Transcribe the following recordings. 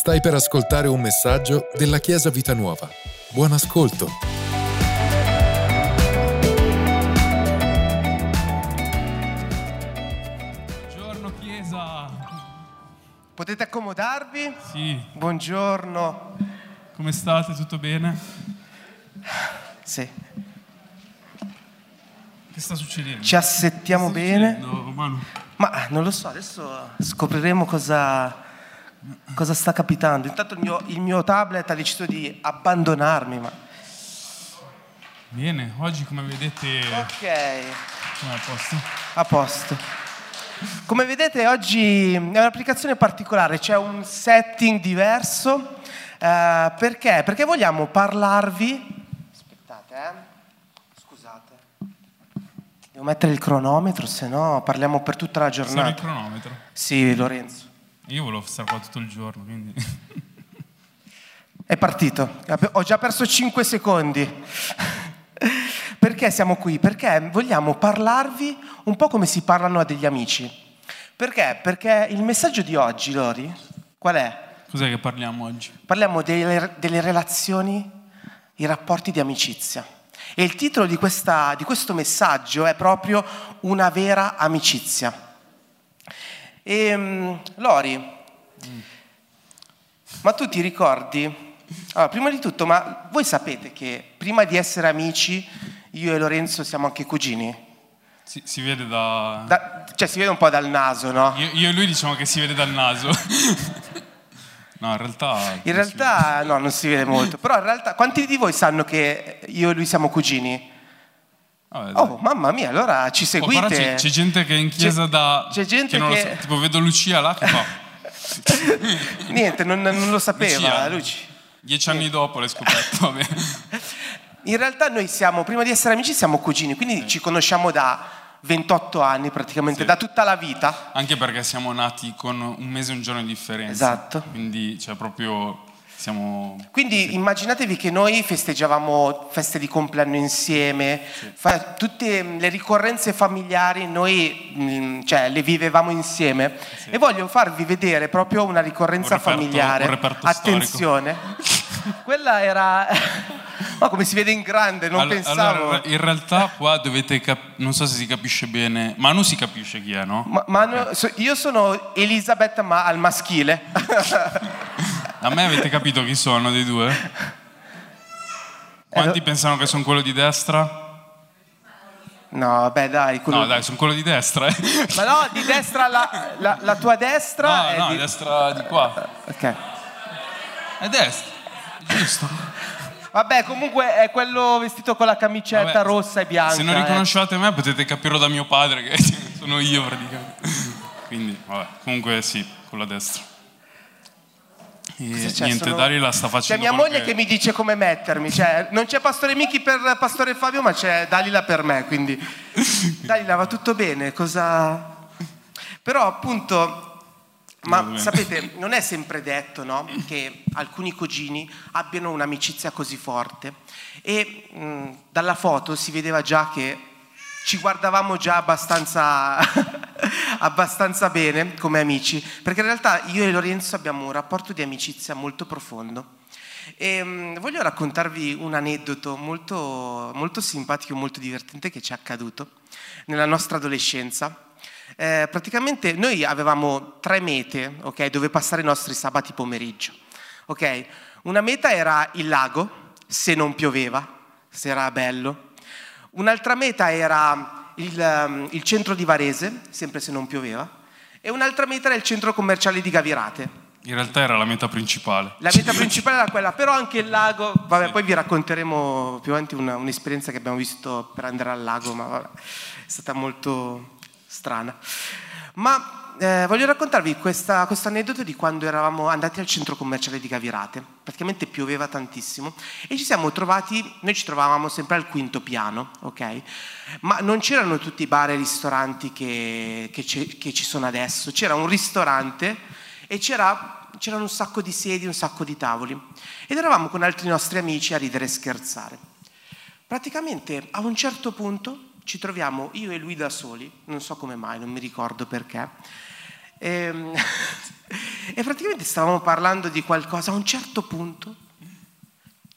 Stai per ascoltare un messaggio della Chiesa Vita Nuova. Buon ascolto. Buongiorno Chiesa. Potete accomodarvi? Sì, Buongiorno. come state? Tutto bene? Sì. Che sta succedendo? Ci assettiamo bene. succedendo, Manu? Ma non lo so, adesso scopriremo cosa, cosa sta capitando. Intanto il mio, il mio tablet ha deciso di abbandonarmi, ma... Bene, oggi come vedete Ok, come a posto. a posto. Come vedete oggi è un'applicazione particolare, c'è un setting diverso. eh, perché? Perché vogliamo parlarvi... Aspettate, eh. Scusate. Devo mettere il cronometro, se no parliamo per tutta la Serve il giornata. cronometro. Sì, Lorenzo. Io volevo stare qua tutto il giorno, quindi... È partito. Ho già perso 5 secondi. Perché siamo qui? Perché vogliamo parlarvi un po' come si parlano a degli amici. Perché? Perché il messaggio di oggi, Lori, qual è? Cos'è che parliamo oggi? Parliamo delle, delle relazioni, i rapporti di amicizia. E il titolo di, questa- di questo messaggio è proprio Una vera amicizia. E, mm, Lori, ma tu ti ricordi? Allora, prima di tutto, ma voi sapete che prima di essere amici, io e Lorenzo siamo anche cugini? Si, si vede da... Da- cioè, si vede un po' dal naso, no? Io, io e lui diciamo che si vede dal naso. no, in realtà... In realtà, no, non si vede molto. Però in realtà, quanti di voi sanno che io e lui siamo cugini? Oh, mamma mia, allora ci Oh, seguite? c'è, c'è gente che è in chiesa C'è- da... c'è gente lo che- so, tipo vedo Lucia là che fa... Niente, non, non lo sapeva, Lucia. Luci. Dieci anni dopo l'hai scoperto. In realtà noi siamo, prima di essere amici, siamo cugini, quindi ci conosciamo da 28 anni praticamente, Sì. da tutta la vita. Anche perché siamo nati con un mese e un giorno di differenza. Esatto. Quindi, cioè, proprio siamo... Quindi immaginatevi che noi festeggiavamo feste di compleanno insieme, fa- tutte le ricorrenze familiari noi mm, cioè, le vivevamo insieme. E voglio farvi vedere proprio una ricorrenza Un reperto- familiare. un Attenzione, quella era... Ma come si vede in grande, non Allo- pensavo... Allora, in realtà qua dovete cap- non so se si capisce bene, ma non si capisce chi è, no? Ma, ma no- so- io sono Elisabeth ma al maschile. A me avete capito chi sono dei due? Quanti Eh, pensano che sono quello di destra? no, vabbè dai. quello- No, dai, sono quello di destra. eh. Ma no, di destra la, la- la tua destra No, è no, di... destra di qua. Ok. È destra. Giusto. Vabbè, comunque è quello vestito con la camicetta Vabbè, rossa e bianca. Se non eh. riconoscete me potete capirlo da mio padre che sono io praticamente. Quindi, vabbè, comunque sì, con la destra. E c'è? niente, Sono- Dalila sta C'è facendo mia quello moglie che mi dice come mettermi. Cioè, non c'è Pastore Michi per Pastore Fabio, ma c'è Dalila per me. Quindi, Dalila, va tutto bene? Cosa. Però, appunto. Ma sapete, non è sempre detto no, che alcuni cugini abbiano un'amicizia così forte. E mh, dalla foto si vedeva già che ci guardavamo già abbastanza, abbastanza bene come amici, perché in realtà io e Lorenzo abbiamo un rapporto di amicizia molto profondo. E, mm, voglio raccontarvi un aneddoto molto, molto simpatico, molto divertente che ci è accaduto nella nostra adolescenza. Eh, praticamente noi avevamo tre mete ok, dove passare i nostri sabati pomeriggio. ok? Una meta era il lago, se non pioveva, se era bello. Un'altra meta era il, ehm, il centro di Varese, sempre se non pioveva. E un'altra meta era il centro commerciale di Gavirate. In realtà era la meta principale. La meta principale era quella, però anche il lago, vabbè, poi vi racconteremo più avanti una- un'esperienza che abbiamo visto per andare al lago, ma vabbè, è stata molto strana. Ma eh, voglio raccontarvi questo aneddoto di quando eravamo andati al centro commerciale di Gavirate. Praticamente pioveva tantissimo e ci siamo trovati, noi ci trovavamo sempre al quinto piano, ok? Ma non c'erano tutti i bar e ristoranti che, che che ci sono adesso, c'era un ristorante e c'era, c'erano un sacco di sedie, un sacco di tavoli. Ed eravamo con altri nostri amici a ridere e scherzare. Praticamente a un certo punto ci troviamo io e lui da soli, non so come mai, non mi ricordo perché, E, e praticamente stavamo parlando di qualcosa, a un certo punto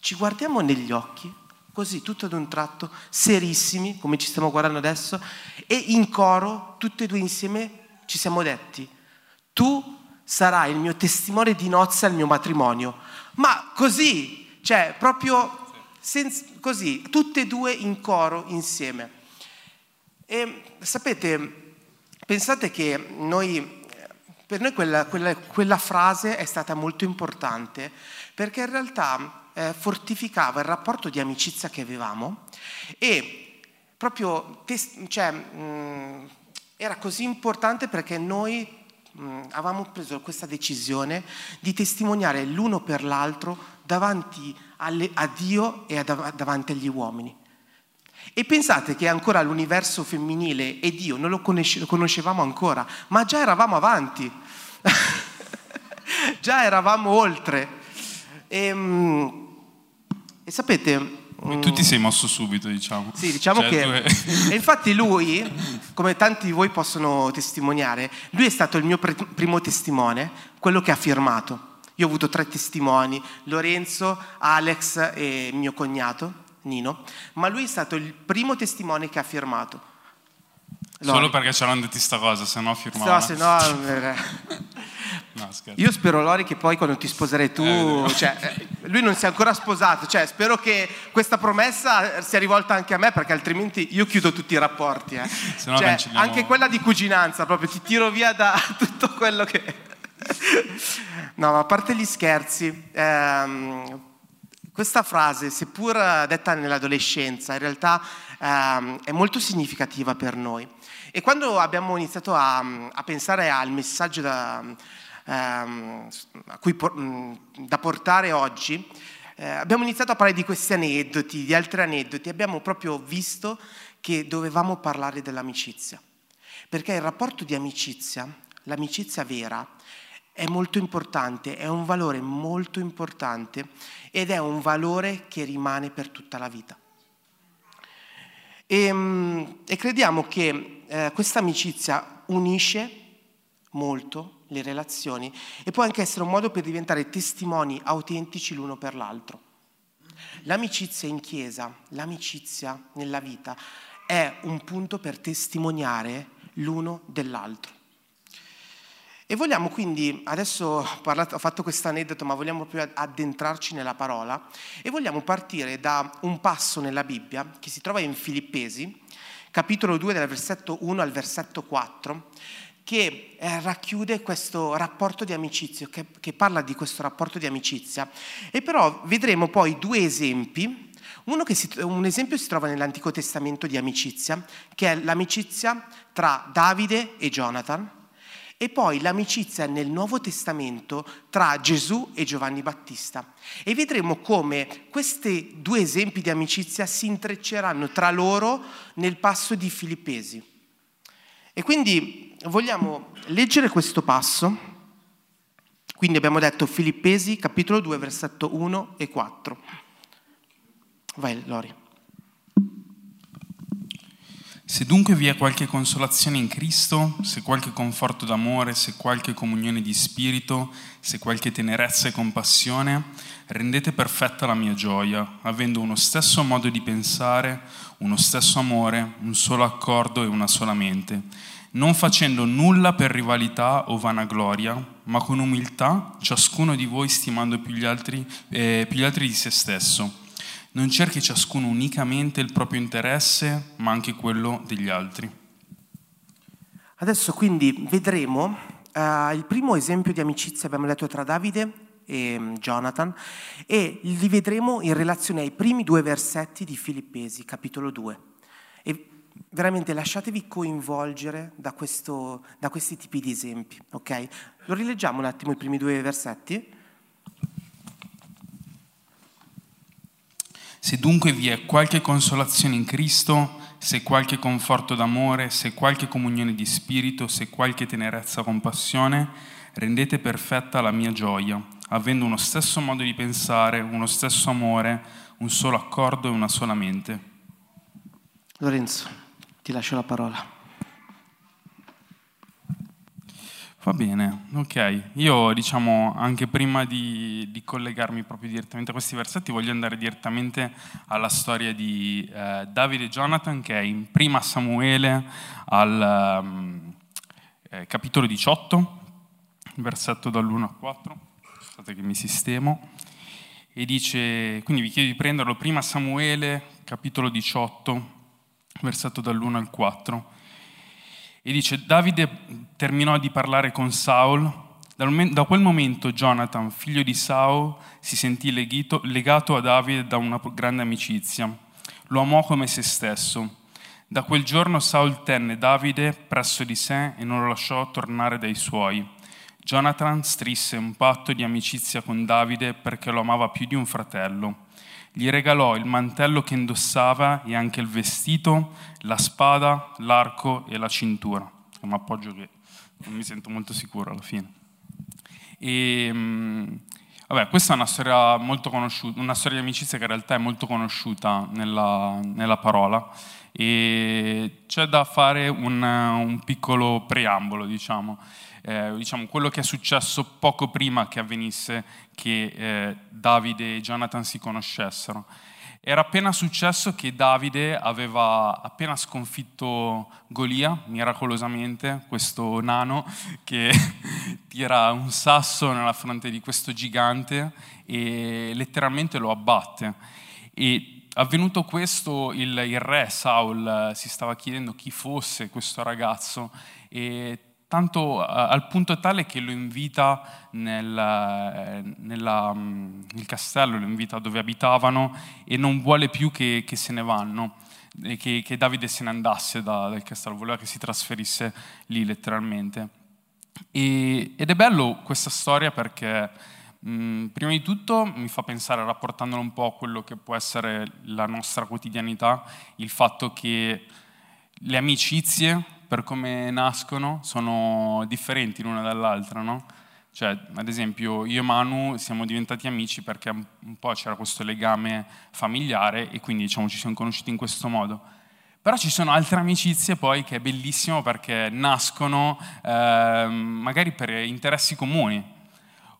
ci guardiamo negli occhi, così tutto ad un tratto, serissimi, come ci stiamo guardando adesso, e in coro, tutti e due insieme, ci siamo detti, tu sarai il mio testimone di nozze al mio matrimonio. Ma così, cioè proprio senza, così, tutte e due in coro insieme. E sapete, pensate che noi, per noi quella, quella, quella frase è stata molto importante perché in realtà eh, fortificava il rapporto di amicizia che avevamo e proprio cioè, mh, era così importante perché noi mh, avevamo preso questa decisione di testimoniare l'uno per l'altro davanti alle, a Dio e a, davanti agli uomini. E pensate che ancora l'universo femminile e Dio non lo conoscevamo ancora, ma già eravamo avanti, già eravamo oltre. E, ehm, e sapete... E tu ti sei mosso subito, diciamo. Sì, diciamo cioè, che... e infatti lui, come tanti di voi possono testimoniare, lui è stato il mio primo testimone, quello che ha firmato. Io ho avuto tre testimoni, Lorenzo, Alex e mio cognato. Nino, ma lui è stato il primo testimone che ha firmato. Lori. Solo perché c'erano detti sta cosa, se no firmava. No, se no... Eh, no, Io spero, Lori, che poi quando ti sposerai tu... Eh, cioè, eh, lui non si è ancora sposato, cioè, spero che questa promessa sia rivolta anche a me, perché altrimenti io chiudo tutti i rapporti. Eh. No cioè, anche quella di cuginanza, proprio ti tiro via da tutto quello che... no, ma a parte gli scherzi... Ehm, questa frase, seppur detta nell'adolescenza, in realtà ehm, è molto significativa per noi. E quando abbiamo iniziato a, a pensare al messaggio da, ehm, cui, da portare oggi, eh, abbiamo iniziato a parlare di questi aneddoti, di altri aneddoti, abbiamo proprio visto che dovevamo parlare dell'amicizia. Perché il rapporto di amicizia, l'amicizia vera, è molto importante, è un valore molto importante ed è un valore che rimane per tutta la vita. E, ehm, e crediamo che eh, questa amicizia unisce molto le relazioni e può anche essere un modo per diventare testimoni autentici l'uno per l'altro. L'amicizia in chiesa, l'amicizia nella vita è un punto per testimoniare l'uno dell'altro. E vogliamo quindi, adesso ho, parlato, ho fatto questo aneddoto, ma vogliamo proprio addentrarci nella parola e vogliamo partire da un passo nella Bibbia che si trova in Filippesi, capitolo 2, dal versetto 1 al versetto 4, che eh, racchiude questo rapporto di amicizia, che, che parla di questo rapporto di amicizia. E però vedremo poi due esempi si, un esempio si trova nell'Antico Testamento di amicizia, che è l'amicizia tra Davide e Jonathan, e poi l'amicizia nel Nuovo Testamento tra Gesù e Giovanni Battista. E vedremo come questi due esempi di amicizia si intrecceranno tra loro nel passo di Filippesi. E quindi vogliamo leggere questo passo. Quindi abbiamo detto Filippesi capitolo 2 versetto 1 e 4. Vai Lori. Se dunque vi è qualche consolazione in Cristo, se qualche conforto d'amore, se qualche comunione di spirito, se qualche tenerezza e compassione, rendete perfetta la mia gioia, avendo uno stesso modo di pensare, uno stesso amore, un solo accordo e una sola mente, non facendo nulla per rivalità o vanagloria, ma con umiltà, ciascuno di voi stimando più gli altri, eh, più gli altri di se stesso non cerchi ciascuno unicamente il proprio interesse, ma anche quello degli altri. Adesso quindi vedremo uh, il primo esempio di amicizia, abbiamo letto tra Davide e mm, Jonathan, e li vedremo in relazione ai primi due versetti di Filippesi, capitolo 2. E veramente lasciatevi coinvolgere da, questo, da questi tipi di esempi, ok? Lo rileggiamo un attimo i primi due versetti? Se dunque vi è qualche consolazione in Cristo, se qualche conforto d'amore, se qualche comunione di spirito, se qualche tenerezza o compassione, rendete perfetta la mia gioia, avendo uno stesso modo di pensare, uno stesso amore, un solo accordo e una sola mente. Lorenzo, ti lascio la parola. Va bene, ok. Io diciamo anche prima di, di, collegarmi proprio direttamente a questi versetti voglio andare direttamente alla storia di eh, Davide e Jonathan che è in prima Samuele al um, eh, capitolo 18, versetto dall'1 al 4. Aspettate che mi sistemo. E dice, quindi vi chiedo di prenderlo prima Samuele, capitolo 18, versetto dall'1 al 4 e dice, Davide terminò di parlare con Saul. Da quel momento Jonathan, figlio di Saul, si sentì leghito, legato a Davide da una grande amicizia. Lo amò come se stesso. Da quel giorno Saul tenne Davide presso di sé e non lo lasciò tornare dai suoi. Jonathan strisse un patto di amicizia con Davide perché lo amava più di un fratello. Gli regalò il mantello che indossava e anche il vestito, la spada, l'arco e la cintura. È un appoggio che non mi sento molto sicuro alla fine. E, mm, vabbè, questa è una storia molto conosciuta, una storia di amicizia che in realtà è molto conosciuta nella, nella parola e c'è da fare un, un piccolo preambolo, diciamo eh, diciamo, quello che è successo poco prima che avvenisse che eh, Davide e Jonathan si conoscessero. Era appena successo che Davide aveva appena sconfitto Golia, miracolosamente, questo nano che tira un sasso nella fronte di questo gigante e letteralmente lo abbatte. E avvenuto questo, il, il re Saul si stava chiedendo chi fosse questo ragazzo e tanto al punto tale che lo invita nel, eh, nella, mm, nel castello, lo invita dove abitavano e non vuole più che, che se ne vanno, che, che, Davide se ne andasse da, dal castello, voleva che si trasferisse lì letteralmente. E, ed è bello questa storia perché mh, mm, prima di tutto mi fa pensare, rapportandolo un po' a quello che può essere la nostra quotidianità, il fatto che le amicizie per come nascono sono differenti l'una dall'altra, no? Cioè, ad esempio, io e Manu siamo diventati amici perché un po' c'era questo legame familiare e quindi diciamo, ci siamo conosciuti in questo modo. Però ci sono altre amicizie poi che è bellissimo perché nascono eh, magari per interessi comuni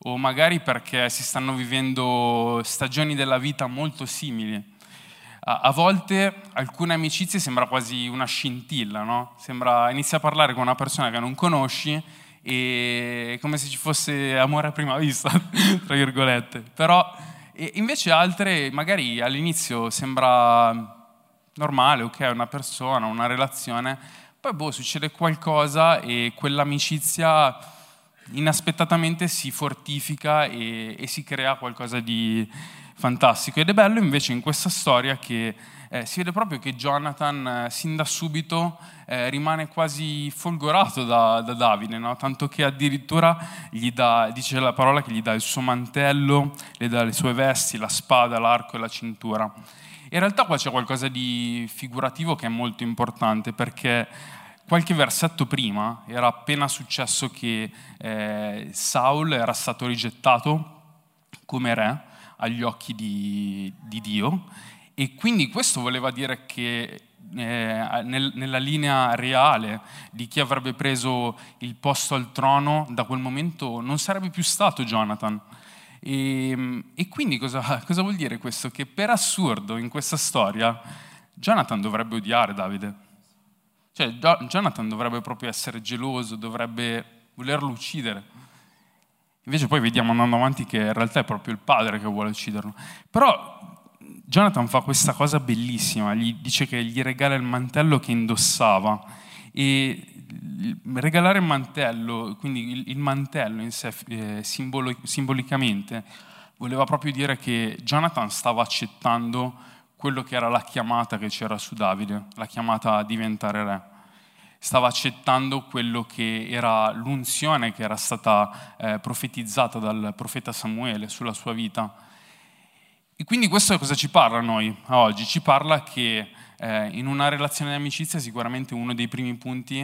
o magari perché si stanno vivendo stagioni della vita molto simili. A volte alcune amicizie sembra quasi una scintilla, no? Sembra inizi a parlare con una persona che non conosci e è come se ci fosse amore a prima vista, tra virgolette. Però invece altre magari all'inizio sembra normale, ok, una persona, una relazione, poi boh, succede qualcosa e quell'amicizia inaspettatamente si fortifica e, e si crea qualcosa di, fantastico. Ed è bello invece in questa storia che eh, si vede proprio che Jonathan, eh, sin da subito, eh, rimane quasi folgorato da, da Davide, no? tanto che addirittura gli dà, dice la parola che gli dà il suo mantello, le dà le sue vesti, la spada, l'arco e la cintura. In realtà qua c'è qualcosa di figurativo che è molto importante perché qualche versetto prima era appena successo che eh, Saul era stato rigettato come re agli occhi di, di Dio e quindi questo voleva dire che eh, nel, nella linea reale di chi avrebbe preso il posto al trono da quel momento non sarebbe più stato Jonathan. E, e quindi cosa, cosa, vuol dire questo? Che per assurdo in questa storia Jonathan dovrebbe odiare Davide. Cioè Jonathan dovrebbe proprio essere geloso, dovrebbe volerlo uccidere. Invece poi vediamo andando avanti che in realtà è proprio il padre che vuole ucciderlo. Però Jonathan fa questa cosa bellissima, gli dice che gli regala il mantello che indossava e regalare il mantello, quindi il, mantello in sé eh, simbolo, simbolicamente, voleva proprio dire che Jonathan stava accettando quello che era la chiamata che c'era su Davide, la chiamata a diventare re stava accettando quello che era l'unzione che era stata eh, profetizzata dal profeta Samuele sulla sua vita. E quindi questo cosa ci parla a noi a oggi? Ci parla che eh, in una relazione di amicizia sicuramente uno dei primi punti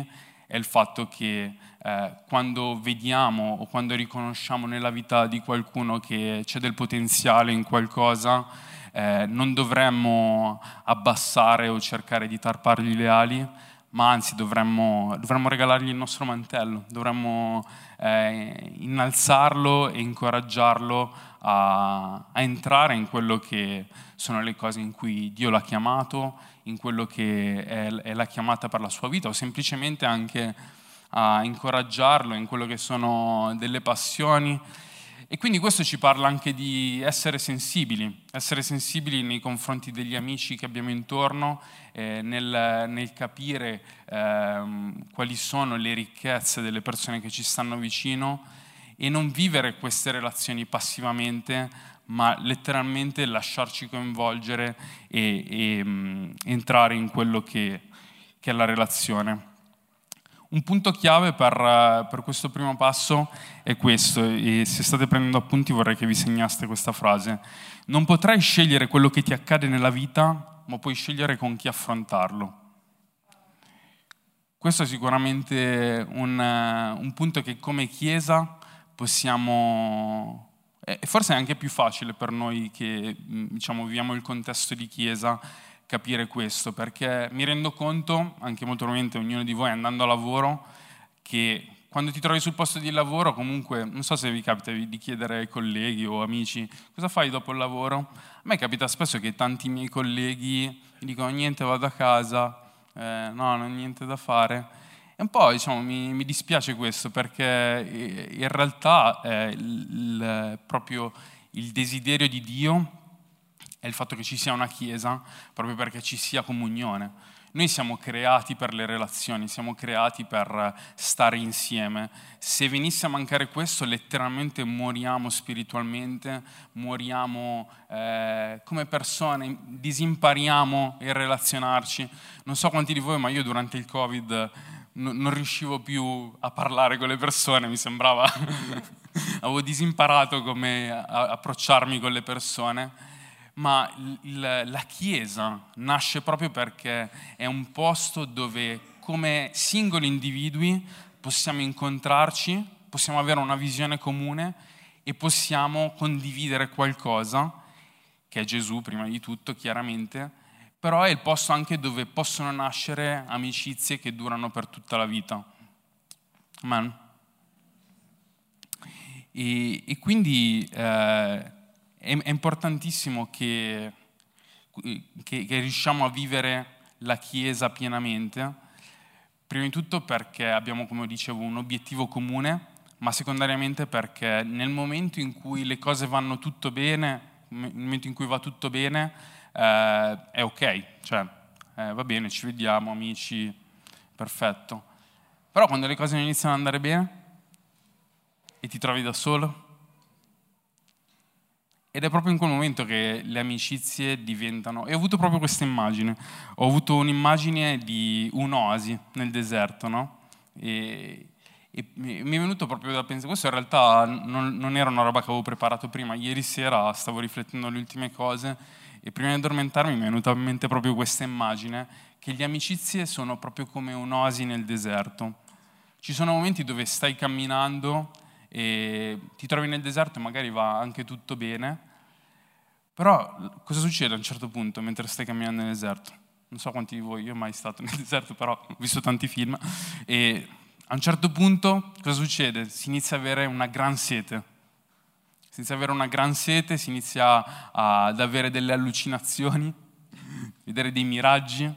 è il fatto che eh, quando vediamo o quando riconosciamo nella vita di qualcuno che c'è del potenziale in qualcosa, eh, non dovremmo abbassare o cercare di tarpargli le ali, ma anzi dovremmo, dovremmo regalargli il nostro mantello, dovremmo eh, innalzarlo e incoraggiarlo a, a, entrare in quello che sono le cose in cui Dio l'ha chiamato, in quello che è, è la chiamata per la sua vita o semplicemente anche a incoraggiarlo in quello che sono delle passioni e quindi questo ci parla anche di essere sensibili, essere sensibili nei confronti degli amici che abbiamo intorno, eh, nel, nel, capire eh, quali sono le ricchezze delle persone che ci stanno vicino e non vivere queste relazioni passivamente, ma letteralmente lasciarci coinvolgere e, e um, entrare in quello che, che è la relazione. Un punto chiave per, per, questo primo passo è questo, e se state prendendo appunti vorrei che vi segnaste questa frase. Non potrai scegliere quello che ti accade nella vita, ma puoi scegliere con chi affrontarlo. Questo è sicuramente un, un punto che come Chiesa possiamo, e forse è anche più facile per noi che diciamo, viviamo il contesto di Chiesa, capire questo, perché mi rendo conto, anche molto probabilmente ognuno di voi andando a lavoro, che quando ti trovi sul posto di lavoro, comunque, non so se vi capita di chiedere ai colleghi o amici cosa fai dopo il lavoro. A me capita spesso che tanti miei colleghi mi dicono niente, vado a casa, eh, no, non ho niente da fare. E un po' diciamo, mi, mi dispiace questo perché eh, in realtà è il, il, proprio il desiderio di Dio è il fatto che ci sia una chiesa proprio perché ci sia comunione. Noi siamo creati per le relazioni, siamo creati per stare insieme. Se venisse a mancare questo, letteralmente moriamo spiritualmente, moriamo eh, come persone, disimpariamo il relazionarci. Non so quanti di voi, ma io durante il Covid non riuscivo più a parlare con le persone, mi sembrava, avevo disimparato come approcciarmi con le persone ma la Chiesa nasce proprio perché è un posto dove come singoli individui possiamo incontrarci, possiamo avere una visione comune e possiamo condividere qualcosa, che è Gesù prima di tutto, chiaramente, però è il posto anche dove possono nascere amicizie che durano per tutta la vita. Amen. E, e quindi eh, è, è importantissimo che, che, che riusciamo a vivere la Chiesa pienamente, prima di tutto perché abbiamo, come dicevo, un obiettivo comune, ma secondariamente perché nel momento in cui le cose vanno tutto bene, nel momento in cui va tutto bene, eh, è ok, cioè eh, va bene, ci vediamo, amici, perfetto. Però quando le cose non iniziano ad andare bene e ti trovi da solo, ed è proprio in quel momento che le amicizie diventano... E ho avuto proprio questa immagine. Ho avuto un'immagine di un'oasi nel deserto, no? E, e mi è venuto proprio da pensare... Questo in realtà non, non, era una roba che avevo preparato prima. Ieri sera stavo riflettendo alle ultime cose e prima di addormentarmi mi è venuta in mente proprio questa immagine che le amicizie sono proprio come un'oasi nel deserto. Ci sono momenti dove stai camminando e ti trovi nel deserto e magari va anche tutto bene, però cosa succede a un certo punto mentre stai camminando nel deserto? Non so quanti di voi, io mai stato nel deserto, però ho visto tanti film, e a un certo punto cosa succede? Si inizia ad avere una gran sete. Si inizia ad avere una gran sete, si inizia ad avere delle allucinazioni, vedere dei miraggi.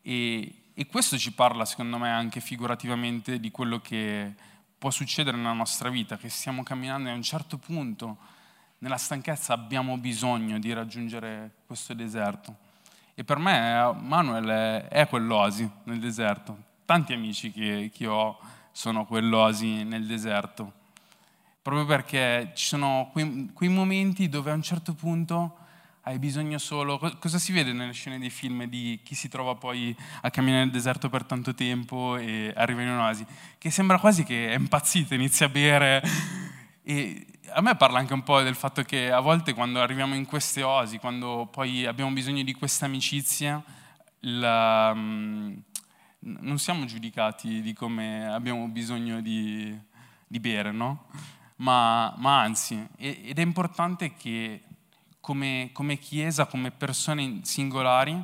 E, e questo ci parla, secondo me, anche figurativamente di quello che può succedere nella nostra vita, che stiamo camminando e a un certo punto nella stanchezza abbiamo bisogno di raggiungere questo deserto. E per me Manuel è quell'oasi nel deserto. Tanti amici che, che ho sono quell'oasi nel deserto. Proprio perché ci sono quei, quei momenti dove a un certo punto hai bisogno solo... Cosa si vede nelle scene dei film di chi si trova poi a camminare nel deserto per tanto tempo e arriva in un'oasi? Che sembra quasi che è impazzito, inizia a bere. E a me parla anche un po' del fatto che a volte quando arriviamo in queste oasi, quando poi abbiamo bisogno di questa amicizia, la, mm, non siamo giudicati di come abbiamo bisogno di, di bere, no? Ma, ma anzi, ed è importante che come, come Chiesa, come persone singolari,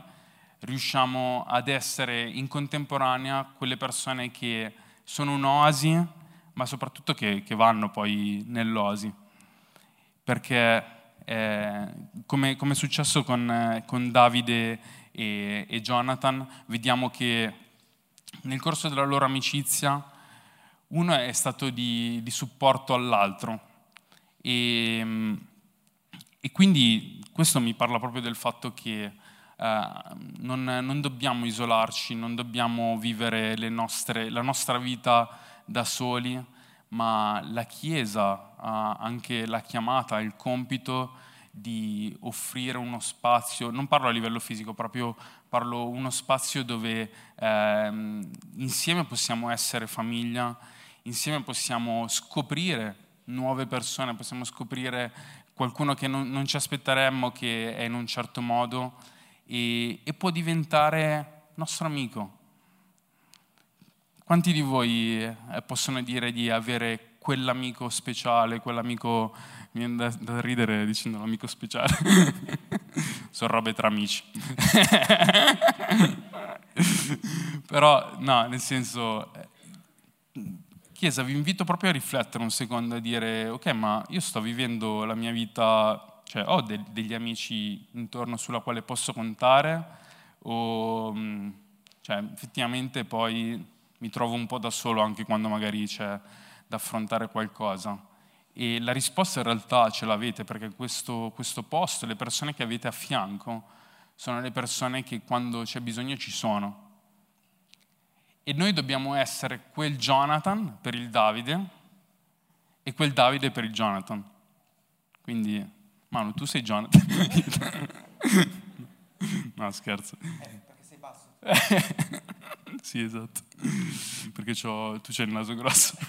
riusciamo ad essere in contemporanea quelle persone che sono un'oasi, ma soprattutto che, che vanno poi nell'oasi. Perché eh, come, come, è successo con, con Davide e, e, Jonathan, vediamo che nel corso della loro amicizia uno è stato di, di supporto all'altro. E, e, quindi questo mi parla proprio del fatto che eh, non, non, dobbiamo isolarci, non dobbiamo vivere nostre, la nostra vita da soli, ma la Chiesa ha anche la chiamata, il compito di offrire uno spazio, non parlo a livello fisico, proprio parlo uno spazio dove eh, insieme possiamo essere famiglia, insieme possiamo scoprire nuove persone, possiamo scoprire qualcuno che non, non ci aspetteremmo che è in un certo modo e, e può diventare nostro amico. Quanti di voi eh, possono dire di avere quell'amico speciale, quell'amico, mi viene da, da ridere dicendo l'amico speciale, sono robe tra amici. Però no, nel senso, eh, Chiesa, vi invito proprio a riflettere un secondo, a dire, ok, ma io sto vivendo la mia vita cioè ho de- degli amici intorno sulla quale posso contare o mm, cioè, effettivamente poi mi trovo un po' da solo anche quando magari c'è da affrontare qualcosa. E la risposta in realtà ce l'avete perché questo, questo posto, le persone che avete a fianco, sono le persone che quando c'è bisogno ci sono. E noi dobbiamo essere quel Jonathan per il Davide e quel Davide per il Jonathan. Quindi Manu, tu sei Jonathan. no, scherzo. Eh, perché sei basso. sì, esatto. Perché tu c'hai il naso grosso.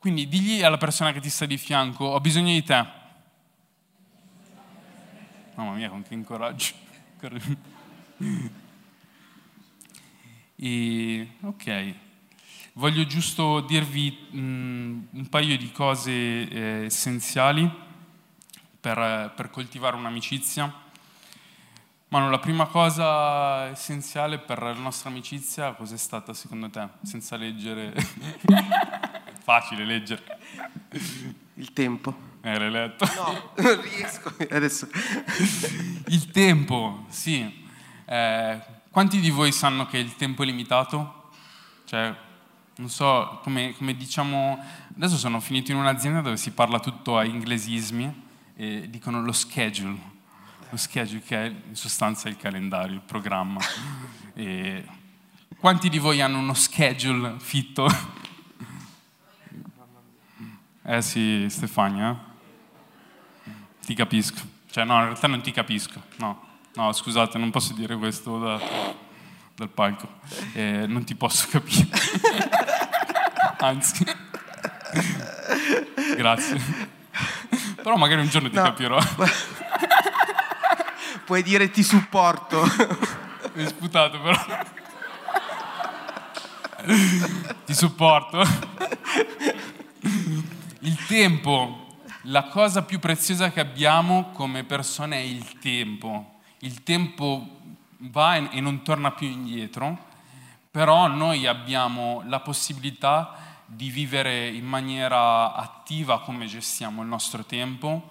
Quindi digli alla persona che ti sta di fianco, ho bisogno di te. Mamma mia, con che incoraggio. E, ok. Voglio giusto dirvi mh, mm, un paio di cose eh, essenziali per, per, coltivare un'amicizia. Manu, la prima cosa essenziale per la nostra amicizia cos'è stata secondo te? Senza leggere. Facile leggere. Il tempo. Eh, l'hai letto? No, non riesco adesso. Il tempo, sì. Eh, quanti di voi sanno che il tempo è limitato? Cioè, non so, come, come, diciamo, adesso sono finito in un'azienda dove si parla tutto a inglesismi e dicono lo schedule, lo schedule che è in sostanza il calendario, il programma. E quanti di voi hanno uno schedule fitto? Eh sì, Stefania, eh? ti capisco. Cioè no, in realtà non ti capisco, no. No, scusate, non posso dire questo da, dal palco. Eh, non ti posso capire. Anzi. Grazie. Però magari un giorno ti no. capirò. Puoi dire ti supporto. Mi hai sputato però. ti supporto. Il tempo, la cosa più preziosa che abbiamo come persone è il tempo. Il tempo va e non torna più indietro, però noi abbiamo la possibilità di vivere in maniera attiva come gestiamo il nostro tempo.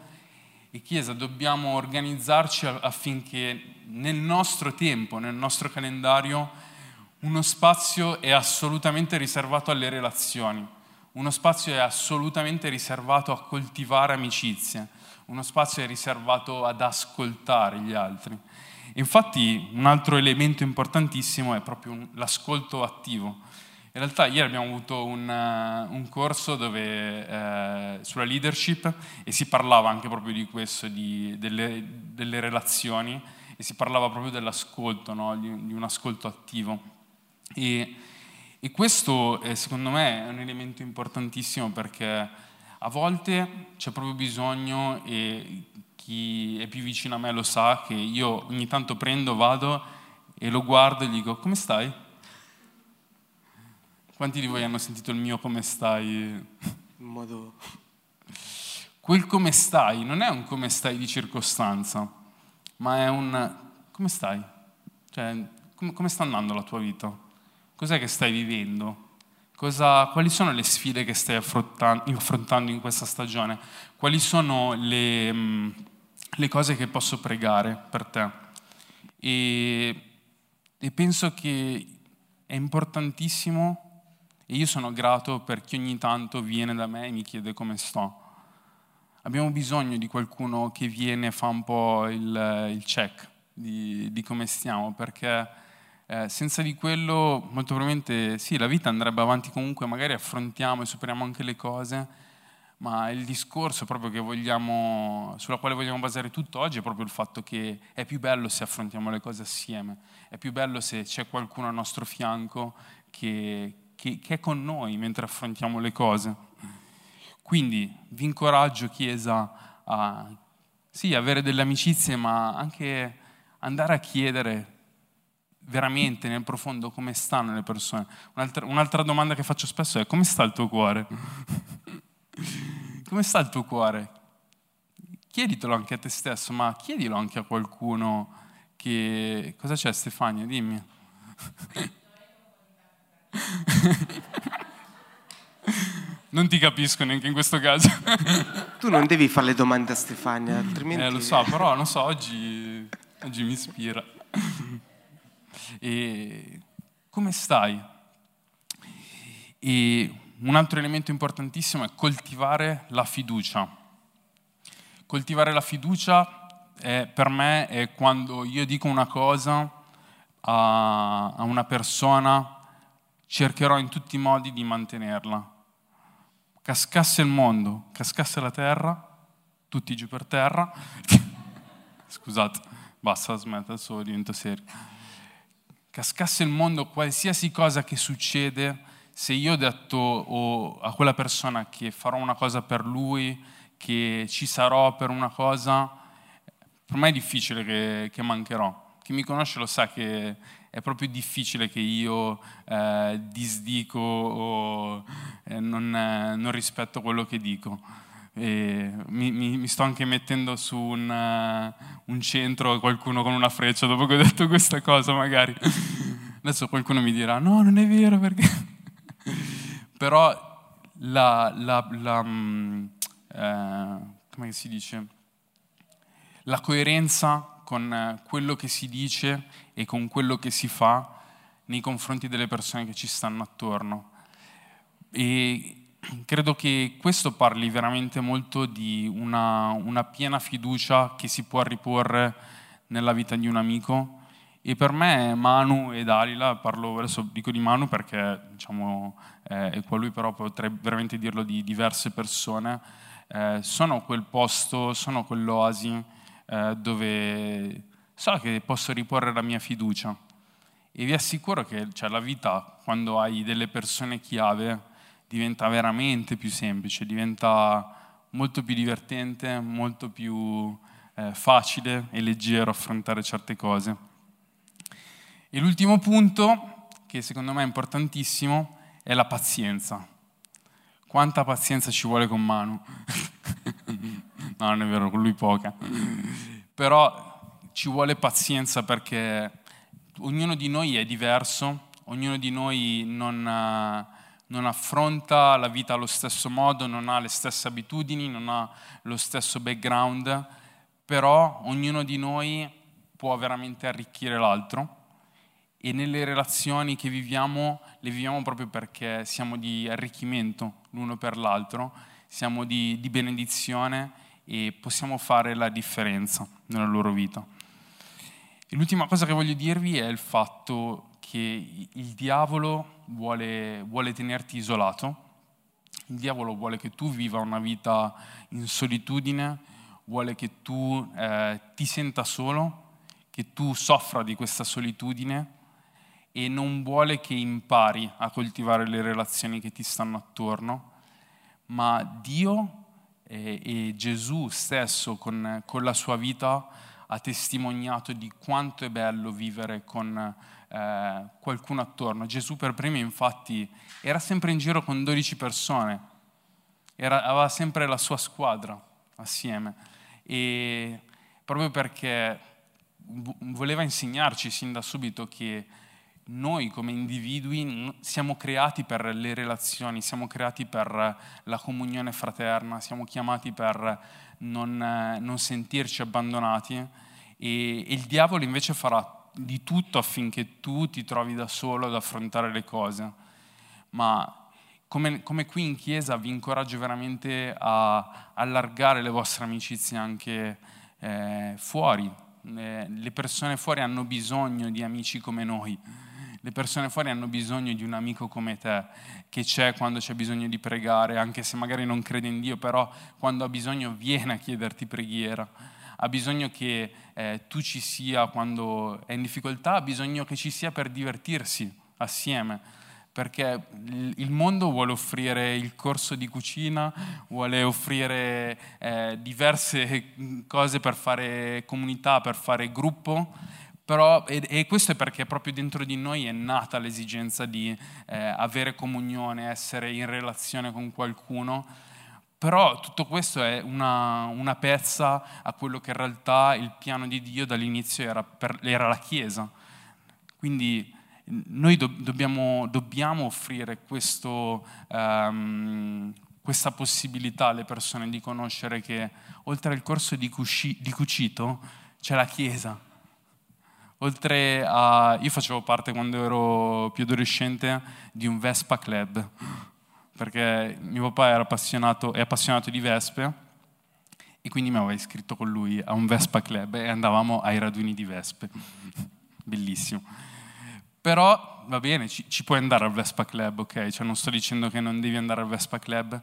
E Chiesa dobbiamo organizzarci affinché nel nostro tempo, nel nostro calendario, uno spazio è assolutamente riservato alle relazioni, uno spazio è assolutamente riservato a coltivare amicizie, uno spazio è riservato ad ascoltare gli altri. Infatti un altro elemento importantissimo è proprio l'ascolto attivo. In realtà ieri abbiamo avuto un, uh, un corso dove, eh, sulla leadership e si parlava anche proprio di questo, di, delle, delle, relazioni e si parlava proprio dell'ascolto, no? di, di, un ascolto attivo. E, e questo eh, secondo me è un elemento importantissimo perché a volte c'è proprio bisogno e chi è più vicino a me lo sa che io ogni tanto prendo, vado e lo guardo e gli dico come stai? Quanti di voi hanno sentito il mio come stai? In modo... Quel come stai non è un come stai di circostanza, ma è un come stai? Cioè, com- come sta andando la tua vita? Cos'è che stai vivendo? Cosa, quali sono le sfide che stai affrontando in questa stagione? Quali sono le, mm, le cose che posso pregare per te? E, e penso che è importantissimo e io sono grato per chi ogni tanto viene da me e mi chiede come sto. Abbiamo bisogno di qualcuno che viene e fa un po' il, il check di, di, come stiamo, perché eh, senza di quello molto probabilmente sì, la vita andrebbe avanti comunque, magari affrontiamo e superiamo anche le cose, ma il discorso proprio vogliamo, sulla quale vogliamo basare tutto oggi è proprio il fatto che è più bello se affrontiamo le cose assieme, è più bello se c'è qualcuno al nostro fianco che, che, che è con noi mentre affrontiamo le cose. Quindi vi incoraggio, Chiesa, a sì, avere delle amicizie, ma anche andare a chiedere veramente nel profondo come stanno le persone. Un'altra, un'altra domanda che faccio spesso è come sta il tuo cuore? come sta il tuo cuore? Chieditelo anche a te stesso, ma chiedilo anche a qualcuno che... Cosa c'è Stefania? Dimmi. Non ti capisco neanche in questo caso. tu non devi fare le domande a Stefania, altrimenti... Eh, lo so, però non so, oggi, oggi mi ispira. E come stai? E un altro elemento importantissimo è coltivare la fiducia. Coltivare la fiducia è, per me è quando io dico una cosa a, a una persona, cercherò in tutti i modi di mantenerla. Cascasse il mondo, cascasse la terra, tutti giù per terra. Scusate, basta, smetta, adesso divento serio cascasse il mondo, qualsiasi cosa che succede, se io ho detto a quella persona che farò una cosa per lui, che ci sarò per una cosa, per me è difficile che, che mancherò. Chi mi conosce lo sa che è proprio difficile che io eh, disdico o eh, non, eh, non rispetto quello che dico. Mi, mi, mi, sto anche mettendo su un, uh, un centro qualcuno con una freccia dopo che ho detto questa cosa magari. Adesso qualcuno mi dirà no, non è vero perché... Però la, la, la um, eh, come si dice? La coerenza con quello che si dice e con quello che si fa nei confronti delle persone che ci stanno attorno. E credo che questo parli veramente molto di una, una, piena fiducia che si può riporre nella vita di un amico. E per me Manu e Dalila, parlo adesso dico di Manu perché diciamo, eh, è qua lui, però potrei veramente dirlo di diverse persone, eh, sono quel posto, sono quell'oasi eh, dove so che posso riporre la mia fiducia. E vi assicuro che cioè, la vita, quando hai delle persone chiave, diventa veramente più semplice, diventa molto più divertente, molto più eh, facile e leggero affrontare certe cose. E l'ultimo punto, che secondo me è importantissimo, è la pazienza. Quanta pazienza ci vuole con Manu? no, non è vero, con lui poca. Però ci vuole pazienza perché ognuno di noi è diverso, ognuno di noi non... Ha, non affronta la vita allo stesso modo, non ha le stesse abitudini, non ha lo stesso background, però ognuno di noi può veramente arricchire l'altro e nelle relazioni che viviamo le viviamo proprio perché siamo di arricchimento l'uno per l'altro, siamo di, di benedizione e possiamo fare la differenza nella loro vita. E l'ultima cosa che voglio dirvi è il fatto che il diavolo vuole, vuole tenerti isolato, il diavolo vuole che tu viva una vita in solitudine, vuole che tu eh, ti senta solo, che tu soffra di questa solitudine e non vuole che impari a coltivare le relazioni che ti stanno attorno, ma Dio e, e Gesù stesso con, con, la sua vita ha testimoniato di quanto è bello vivere con eh, qualcuno attorno. Gesù per primo infatti era sempre in giro con 12 persone, era, aveva sempre la sua squadra assieme. E proprio perché voleva insegnarci sin da subito che noi come individui siamo creati per le relazioni, siamo creati per la comunione fraterna, siamo chiamati per non, non sentirci abbandonati. E, e il diavolo invece farà di tutto affinché tu ti trovi da solo ad affrontare le cose. Ma come, come qui in chiesa vi incoraggio veramente a allargare le vostre amicizie anche eh, fuori. Eh, le persone fuori hanno bisogno di amici come noi le persone fuori hanno bisogno di un amico come te, che c'è quando c'è bisogno di pregare, anche se magari non crede in Dio, però quando ha bisogno viene a chiederti preghiera. Ha bisogno che eh, tu ci sia quando è in difficoltà, ha bisogno che ci sia per divertirsi assieme. Perché il mondo vuole offrire il corso di cucina, vuole offrire eh, diverse cose per fare comunità, per fare gruppo, però, e, questo è perché proprio dentro di noi è nata l'esigenza di eh, avere comunione, essere in relazione con qualcuno, però tutto questo è una, una, pezza a quello che in realtà il piano di Dio dall'inizio era, per, era la Chiesa. Quindi noi do, dobbiamo, dobbiamo, offrire questo, um, questa possibilità alle persone di conoscere che oltre al corso di, cusci, di cucito c'è la Chiesa oltre a... Io facevo parte quando ero più adolescente di un Vespa Club, perché mio papà era appassionato, è appassionato di Vespe e quindi mi aveva iscritto con lui a un Vespa Club e andavamo ai raduni di Vespe. Bellissimo. Però va bene, ci, ci, puoi andare al Vespa Club, ok? Cioè non sto dicendo che non devi andare al Vespa Club,